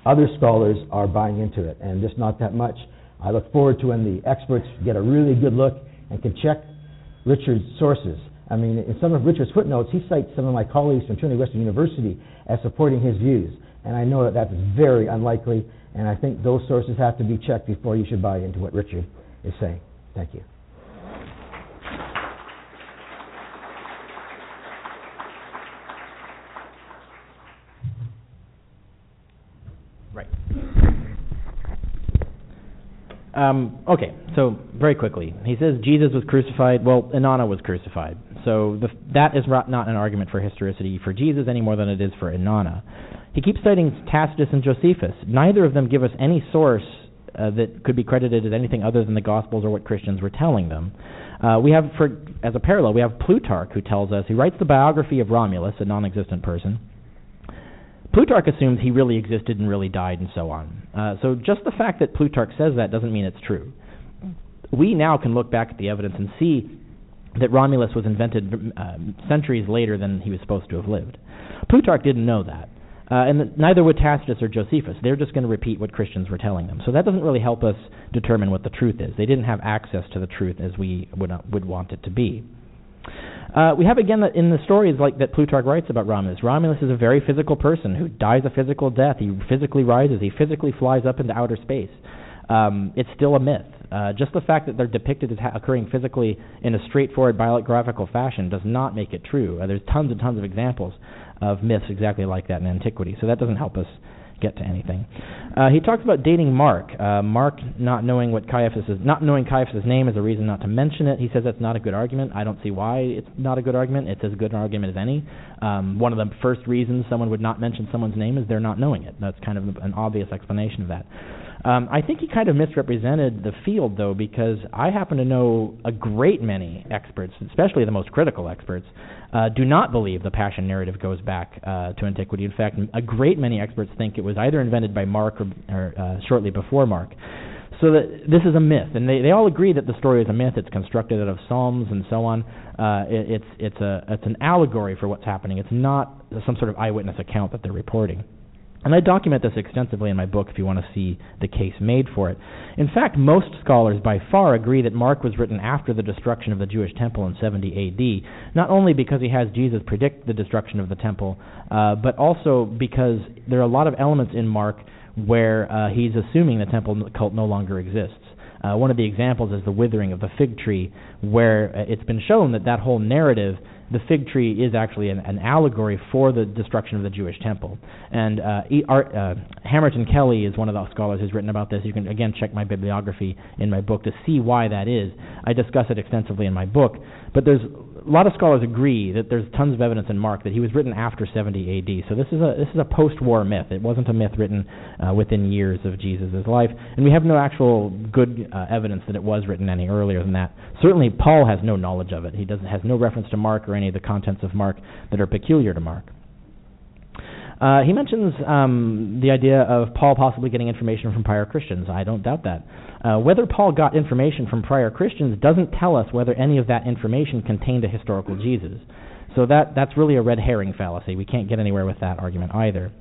other scholars are buying into it, and just not that much. I look forward to when the experts get a really good look and can check Richard's sources. I mean, in some of Richard's footnotes, he cites some of my colleagues from Trinity Western University as supporting his views. And I know that that's very unlikely, and I think those sources have to be checked before you should buy into what Richard is saying. Thank you. Right. Um, okay, so very quickly, he says Jesus was crucified. Well, Inanna was crucified. So the, that is not an argument for historicity for Jesus any more than it is for Inanna. He keeps citing Tacitus and Josephus. Neither of them give us any source uh, that could be credited as anything other than the Gospels or what Christians were telling them. Uh, we have, for as a parallel, we have Plutarch who tells us he writes the biography of Romulus, a non-existent person. Plutarch assumes he really existed and really died and so on. Uh, so just the fact that Plutarch says that doesn't mean it's true. We now can look back at the evidence and see that Romulus was invented uh, centuries later than he was supposed to have lived. Plutarch didn't know that. Uh, and neither would Tacitus or Josephus. They're just going to repeat what Christians were telling them. So that doesn't really help us determine what the truth is. They didn't have access to the truth as we would, uh, would want it to be. Uh, we have again that in the stories like that Plutarch writes about Romulus. Romulus is a very physical person who dies a physical death. He physically rises. He physically flies up into outer space. Um, it's still a myth. Uh, just the fact that they're depicted as ha- occurring physically in a straightforward biographical fashion does not make it true. Uh, there's tons and tons of examples of myths exactly like that in antiquity, so that doesn't help us get to anything. Uh, he talks about dating Mark. Uh, Mark not knowing what Caiaphas is, not knowing Caiaphas' name is a reason not to mention it. He says that's not a good argument. I don't see why it's not a good argument. It's as good an argument as any. Um, one of the first reasons someone would not mention someone's name is they're not knowing it. That's kind of an obvious explanation of that. Um, I think he kind of misrepresented the field, though, because I happen to know a great many experts, especially the most critical experts, uh, do not believe the Passion narrative goes back uh, to antiquity. In fact, a great many experts think it was either invented by Mark or, or uh, shortly before Mark. So that this is a myth, and they, they all agree that the story is a myth. It's constructed out of psalms and so on. Uh, it, it's it's a it's an allegory for what's happening. It's not some sort of eyewitness account that they're reporting. And I document this extensively in my book if you want to see the case made for it. In fact, most scholars by far agree that Mark was written after the destruction of the Jewish temple in 70 AD, not only because he has Jesus predict the destruction of the temple, uh, but also because there are a lot of elements in Mark where uh, he's assuming the temple cult no longer exists. Uh, one of the examples is the withering of the fig tree, where uh, it's been shown that that whole narrative the fig tree is actually an, an, allegory for the destruction of the Jewish temple. And uh, e, Art, uh, Hamerton Kelly is one of the scholars who's written about this. You can again check my bibliography in my book to see why that is. I discuss it extensively in my book. But there's a lot of scholars agree that there's tons of evidence in Mark that he was written after 70 AD. So this is a this is a post-war myth. It wasn't a myth written uh, within years of Jesus' life, and we have no actual good uh, evidence that it was written any earlier than that. Certainly, Paul has no knowledge of it. He doesn't has no reference to Mark or any of the contents of Mark that are peculiar to Mark. Uh, he mentions um, the idea of Paul possibly getting information from prior Christians. I don't doubt that. Uh, whether Paul got information from prior Christians doesn't tell us whether any of that information contained a historical Jesus. So that that's really a red herring fallacy. We can't get anywhere with that argument either.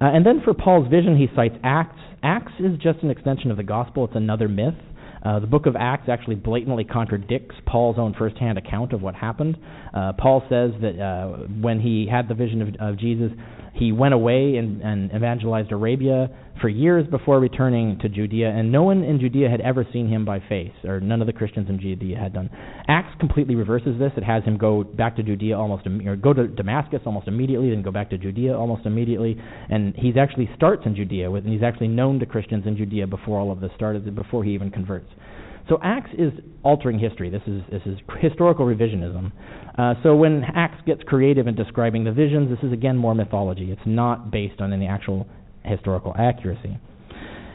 Uh, and then for Paul's vision, he cites Acts. Acts is just an extension of the gospel. It's another myth. Uh, the book of Acts actually blatantly contradicts Paul's own firsthand account of what happened. Uh, Paul says that uh, when he had the vision of, of Jesus, he went away and, and evangelized Arabia for years before returning to Judea, and no one in Judea had ever seen him by face, or none of the Christians in Judea had done. Acts completely reverses this. It has him go back to Judea almost, or go to Damascus almost immediately, then go back to Judea almost immediately, and he's actually starts in Judea, with, and he's actually known to Christians in Judea before all of this started, before he even converts. So Acts is altering history. This is this is historical revisionism. Uh, so when Acts gets creative in describing the visions, this is again more mythology. It's not based on any actual historical accuracy.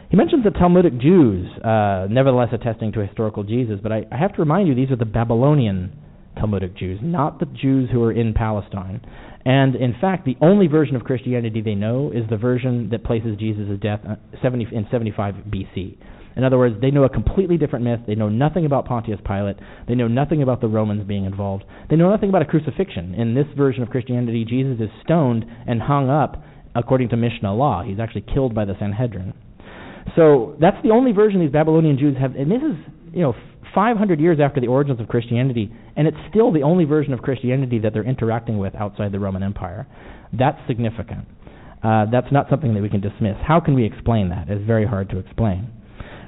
He mentions the Talmudic Jews, uh, nevertheless attesting to historical Jesus, but I, I have to remind you these are the Babylonian Talmudic Jews, not the Jews who are in Palestine. And in fact, the only version of Christianity they know is the version that places Jesus' death uh, 70, in 75 BC. In other words, they know a completely different myth. They know nothing about Pontius Pilate. They know nothing about the Romans being involved. They know nothing about a crucifixion. In this version of Christianity, Jesus is stoned and hung up according to Mishnah law. He's actually killed by the Sanhedrin. So that's the only version these Babylonian Jews have. And this is you know, 500 years after the origins of Christianity, and it's still the only version of Christianity that they're interacting with outside the Roman Empire. That's significant. Uh, that's not something that we can dismiss. How can we explain that? It's very hard to explain.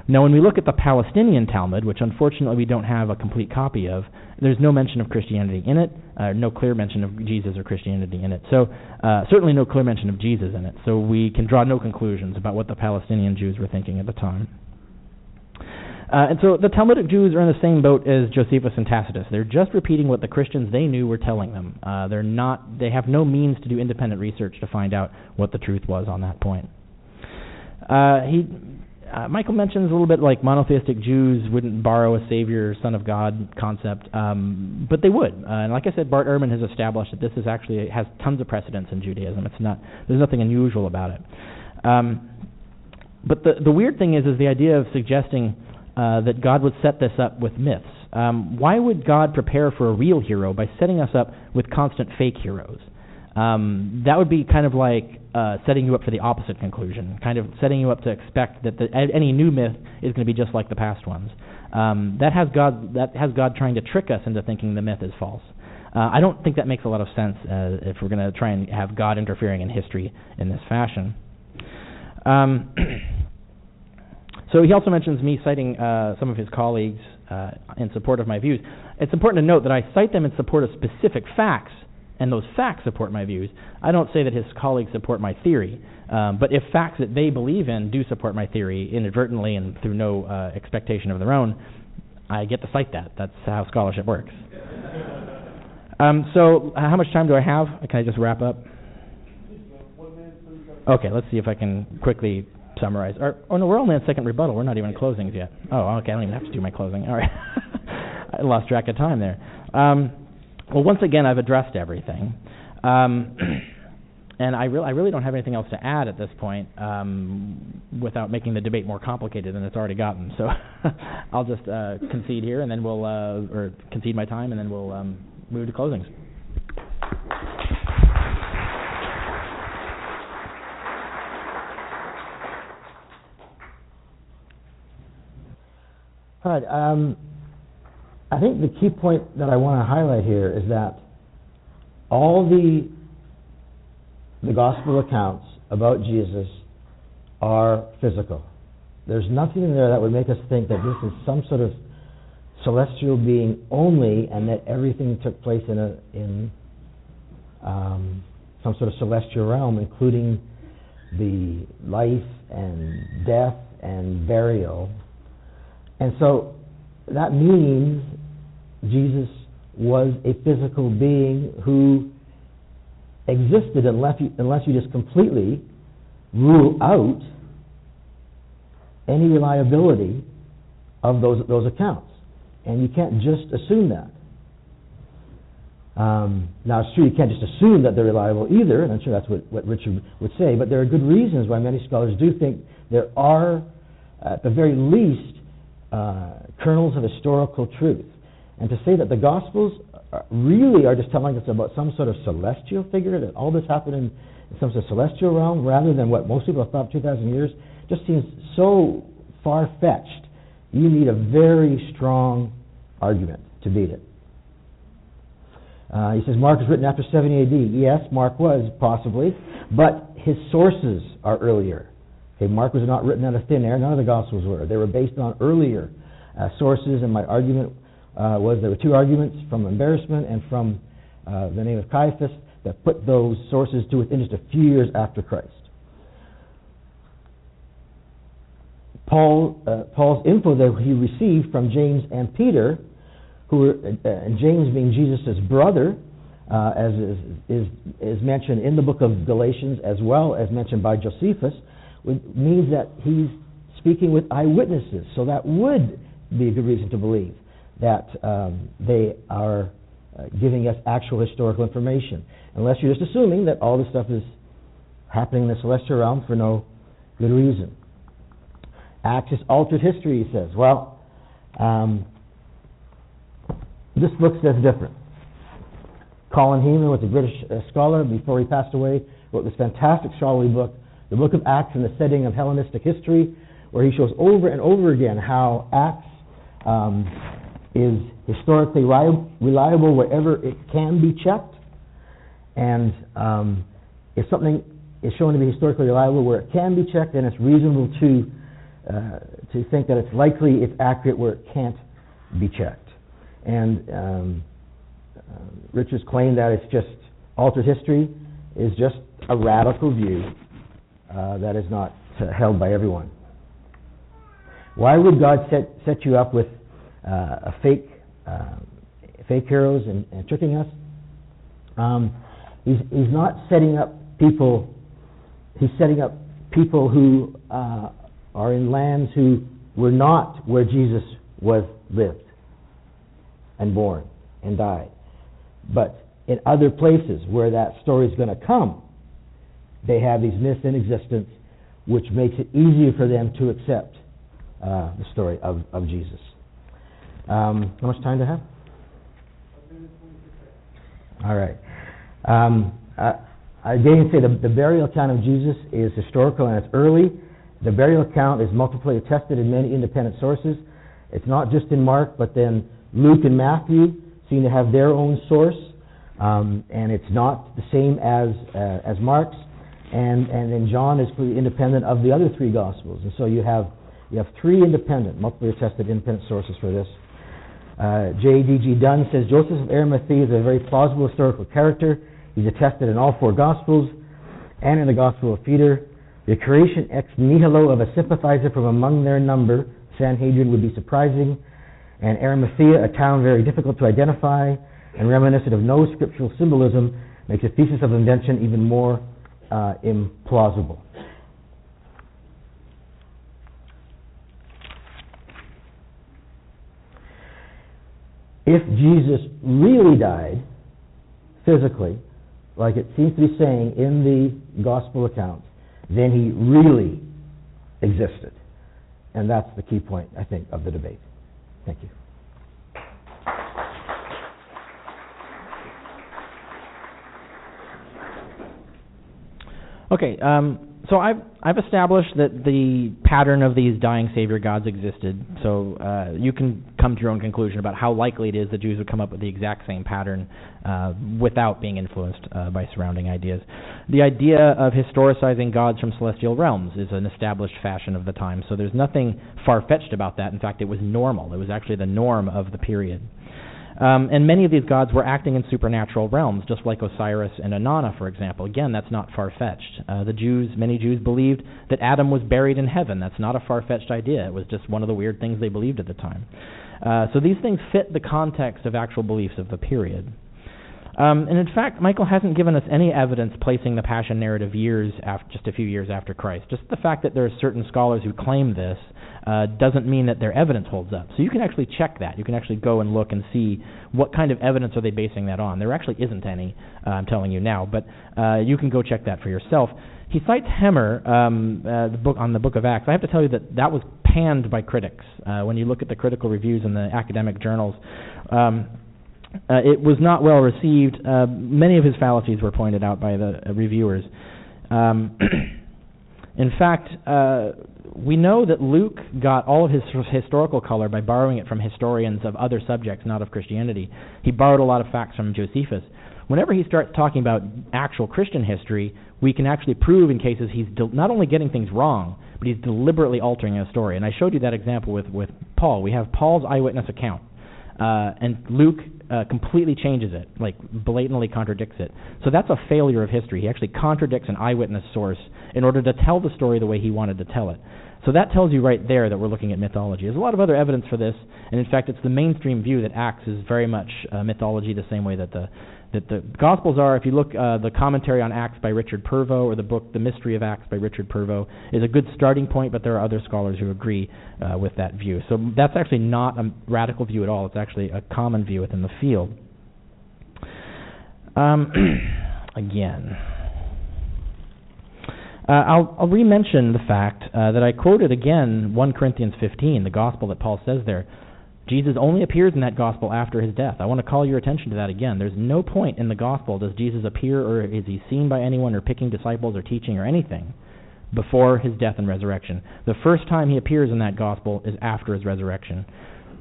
Now, when we look at the Palestinian Talmud, which unfortunately we don't have a complete copy of, there's no mention of Christianity in it, uh, no clear mention of Jesus or Christianity in it. So, uh, certainly no clear mention of Jesus in it. So, we can draw no conclusions about what the Palestinian Jews were thinking at the time. Uh, and so the Talmudic Jews are in the same boat as Josephus and Tacitus. They're just repeating what the Christians they knew were telling them. Uh, they're not. They have no means to do independent research to find out what the truth was on that point. Uh, he uh, Michael mentions a little bit like monotheistic Jews wouldn't borrow a savior, son of God concept, um, but they would. Uh, and like I said, Bart Ehrman has established that this is actually has tons of precedence in Judaism. It's not there's nothing unusual about it. Um, but the the weird thing is is the idea of suggesting uh, that God would set this up with myths. Um, why would God prepare for a real hero by setting us up with constant fake heroes? Um, that would be kind of like uh, setting you up for the opposite conclusion, kind of setting you up to expect that the, any new myth is going to be just like the past ones. Um, that has God that has God trying to trick us into thinking the myth is false. Uh, I don't think that makes a lot of sense uh, if we're going to try and have God interfering in history in this fashion. Um, so he also mentions me citing uh, some of his colleagues uh, in support of my views. It's important to note that I cite them in support of specific facts and those facts support my views. I don't say that his colleagues support my theory, um, but if facts that they believe in do support my theory inadvertently and through no uh, expectation of their own, I get to cite that. That's how scholarship works. Um, so, how much time do I have? Can I just wrap up? Okay, let's see if I can quickly summarize. Or, oh no, we're only on second rebuttal. We're not even in closings yet. Oh, okay. I don't even have to do my closing. All right. I lost track of time there. Um, well, once again, I've addressed everything. Um, and I, re- I really don't have anything else to add at this point um, without making the debate more complicated than it's already gotten. So I'll just uh, concede here, and then we'll, uh, or concede my time, and then we'll um, move to closings. All right. I think the key point that I want to highlight here is that all the the gospel accounts about Jesus are physical. There's nothing in there that would make us think that this is some sort of celestial being only, and that everything took place in a in um, some sort of celestial realm, including the life and death and burial. And so that means Jesus was a physical being who existed unless you, unless you just completely rule out any reliability of those, those accounts. And you can't just assume that. Um, now, it's true, you can't just assume that they're reliable either, and I'm sure that's what, what Richard would say, but there are good reasons why many scholars do think there are, at the very least, uh, kernels of historical truth. And to say that the Gospels really are just telling us about some sort of celestial figure, that all this happened in, some sort of celestial realm, rather than what most people have thought 2,000 years, just seems so far fetched. You need a very strong argument to beat it. Uh, he says Mark was written after 70 AD. Yes, Mark was, possibly, but his sources are earlier. Okay, Mark was not written out of thin air. None of the Gospels were. They were based on earlier uh, sources, and my argument uh, was there were two arguments from embarrassment and from uh, the name of Caiaphas that put those sources to within just a few years after Christ. Paul, uh, Paul's info that he received from James and Peter, who were, uh, and James being Jesus' brother, uh, as is, is, is, mentioned in the book of Galatians as well as mentioned by Josephus, means that he's speaking with eyewitnesses. So that would be a good reason to believe that um, they are uh, giving us actual historical information. Unless you're just assuming that all this stuff is happening in the celestial realm for no good reason. Acts is altered history, he says. Well, um, this looks says different. Colin Hemer was a British uh, scholar before he passed away, wrote this fantastic scholarly book, The Book of Acts in the Setting of Hellenistic History, where he shows over and over again how Acts um, is historically reliable wherever it can be checked, and um, if something is shown to be historically reliable where it can be checked, then it's reasonable to uh, to think that it's likely it's accurate where it can't be checked. And um, uh, Richard's claim that it's just altered history is just a radical view uh, that is not held by everyone. Why would God set, set you up with uh, fake, uh, fake heroes and, and tricking us? Um, he's, he's not setting up people, he's setting up people who uh, are in lands who were not where Jesus was lived and born and died. But in other places where that story is going to come, they have these myths in existence, which makes it easier for them to accept uh, the story of, of Jesus. Um, how much time do I have? All right. Um, uh, didn't say the, the burial account of Jesus is historical and it's early. The burial account is multiply attested in many independent sources. It's not just in Mark, but then Luke and Matthew seem to have their own source, um, and it's not the same as uh, as Mark's. And and then John is completely independent of the other three Gospels, and so you have you have three independent, multiply attested independent sources for this. Uh, J.D.G. Dunn says Joseph of Arimathea is a very plausible historical character. He's attested in all four Gospels and in the Gospel of Peter. The creation ex nihilo of a sympathizer from among their number, Sanhedrin, would be surprising and Arimathea, a town very difficult to identify and reminiscent of no scriptural symbolism, makes the thesis of invention even more uh, implausible. If Jesus really died physically, like it seems to be saying in the gospel accounts, then he really existed. And that's the key point, I think, of the debate. Thank you. Okay, um, so I've I've established that the pattern of these dying savior gods existed. So uh, you can come to your own conclusion about how likely it is that Jews would come up with the exact same pattern uh, without being influenced uh, by surrounding ideas. The idea of historicizing gods from celestial realms is an established fashion of the time. So there's nothing far fetched about that. In fact, it was normal. It was actually the norm of the period. Um, and many of these gods were acting in supernatural realms, just like Osiris and Inanna, for example. Again, that's not far fetched. Uh, the Jews, many Jews believed that Adam was buried in heaven. That's not a far fetched idea. It was just one of the weird things they believed at the time. Uh, so these things fit the context of actual beliefs of the period. Um, and in fact, Michael hasn't given us any evidence placing the Passion narrative years after, just a few years after Christ. Just the fact that there are certain scholars who claim this uh, doesn't mean that their evidence holds up. So you can actually check that. You can actually go and look and see what kind of evidence are they basing that on. There actually isn't any, uh, I'm telling you now, but uh, you can go check that for yourself. He cites Hemer, um, uh, the book on the Book of Acts. I have to tell you that that was panned by critics. Uh, when you look at the critical reviews in the academic journals, um, uh, it was not well received. Uh, many of his fallacies were pointed out by the uh, reviewers. Um, in fact, uh, we know that Luke got all of his historical color by borrowing it from historians of other subjects, not of Christianity. He borrowed a lot of facts from Josephus. Whenever he starts talking about actual Christian history, we can actually prove in cases he's de- not only getting things wrong, but he's deliberately altering a story. And I showed you that example with, with Paul. We have Paul's eyewitness account. Uh, and Luke uh, completely changes it, like blatantly contradicts it. So that's a failure of history. He actually contradicts an eyewitness source in order to tell the story the way he wanted to tell it. So that tells you right there that we're looking at mythology. There's a lot of other evidence for this, and in fact, it's the mainstream view that Acts is very much uh, mythology, the same way that the that the Gospels are. If you look, uh, the commentary on Acts by Richard Pervo, or the book The Mystery of Acts by Richard Pervo, is a good starting point. But there are other scholars who agree uh, with that view. So that's actually not a radical view at all. It's actually a common view within the field. Um, again. Uh, I'll, I'll re-mention the fact uh, that I quoted again 1 Corinthians 15, the gospel that Paul says there. Jesus only appears in that gospel after his death. I want to call your attention to that again. There's no point in the gospel does Jesus appear or is he seen by anyone or picking disciples or teaching or anything before his death and resurrection. The first time he appears in that gospel is after his resurrection.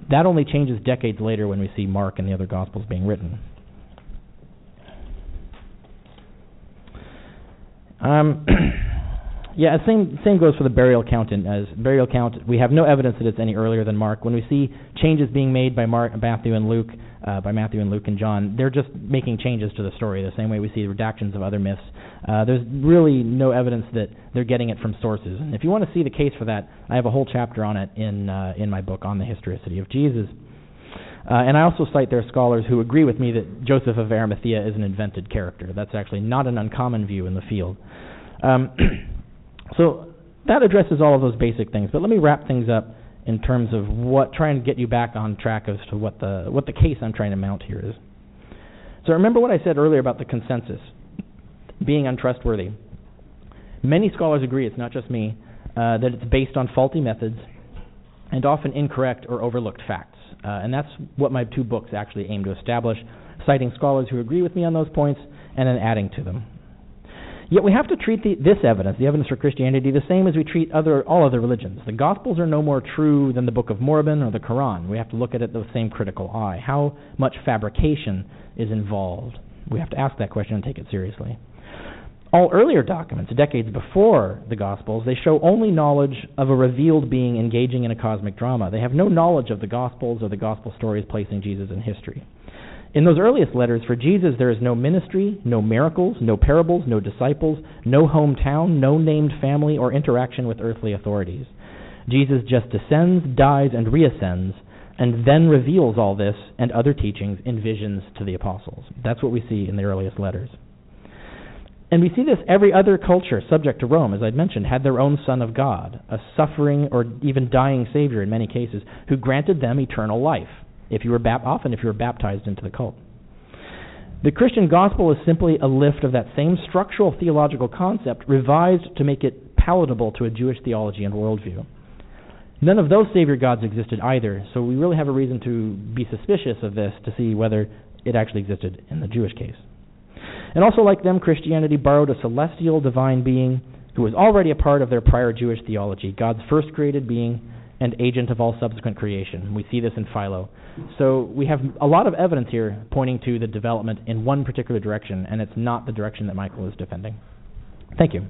that only changes decades later when we see Mark and the other Gospels being written. Um, yeah, same same goes for the burial count. In, as burial count, we have no evidence that it's any earlier than Mark. When we see changes being made by Mark, Matthew, and Luke, uh, by Matthew and Luke and John, they're just making changes to the story. The same way we see redactions of other myths. Uh, there's really no evidence that they're getting it from sources. And if you want to see the case for that, I have a whole chapter on it in uh, in my book on the historicity of Jesus. Uh, and I also cite there scholars who agree with me that Joseph of Arimathea is an invented character. That's actually not an uncommon view in the field. Um, so that addresses all of those basic things. But let me wrap things up in terms of what trying to get you back on track as to what the what the case I'm trying to mount here is. So remember what I said earlier about the consensus being untrustworthy. Many scholars agree, it's not just me, uh, that it's based on faulty methods and often incorrect or overlooked facts. Uh, and that's what my two books actually aim to establish, citing scholars who agree with me on those points and then adding to them. Yet we have to treat the, this evidence, the evidence for Christianity, the same as we treat other, all other religions. The Gospels are no more true than the Book of Mormon or the Quran. We have to look at it with the same critical eye. How much fabrication is involved? We have to ask that question and take it seriously. All earlier documents, decades before the Gospels, they show only knowledge of a revealed being engaging in a cosmic drama. They have no knowledge of the Gospels or the Gospel stories placing Jesus in history. In those earliest letters, for Jesus, there is no ministry, no miracles, no parables, no disciples, no hometown, no named family, or interaction with earthly authorities. Jesus just descends, dies, and reascends, and then reveals all this and other teachings in visions to the apostles. That's what we see in the earliest letters. And we see this every other culture subject to Rome, as I'd mentioned, had their own Son of God, a suffering or even dying Savior in many cases, who granted them eternal life, if you were bap- often if you were baptized into the cult. The Christian gospel is simply a lift of that same structural theological concept revised to make it palatable to a Jewish theology and worldview. None of those Savior gods existed either, so we really have a reason to be suspicious of this to see whether it actually existed in the Jewish case. And also, like them, Christianity borrowed a celestial divine being who was already a part of their prior Jewish theology, God's first created being and agent of all subsequent creation. We see this in Philo. So we have a lot of evidence here pointing to the development in one particular direction, and it's not the direction that Michael is defending. Thank you.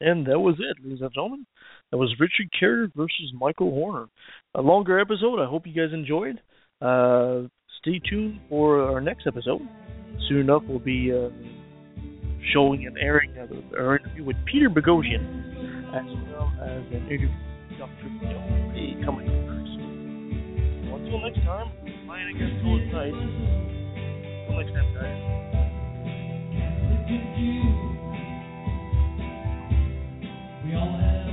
And that was it, ladies and gentlemen. That was Richard Carrier versus Michael Horner. A longer episode. I hope you guys enjoyed. Uh, stay tuned for our next episode. Soon enough, we'll be uh, showing and airing our interview with Peter Boghossian, as well as an interview with Dr. Ray coming first. Until next time, flying against nights. Until next time, guys. We all have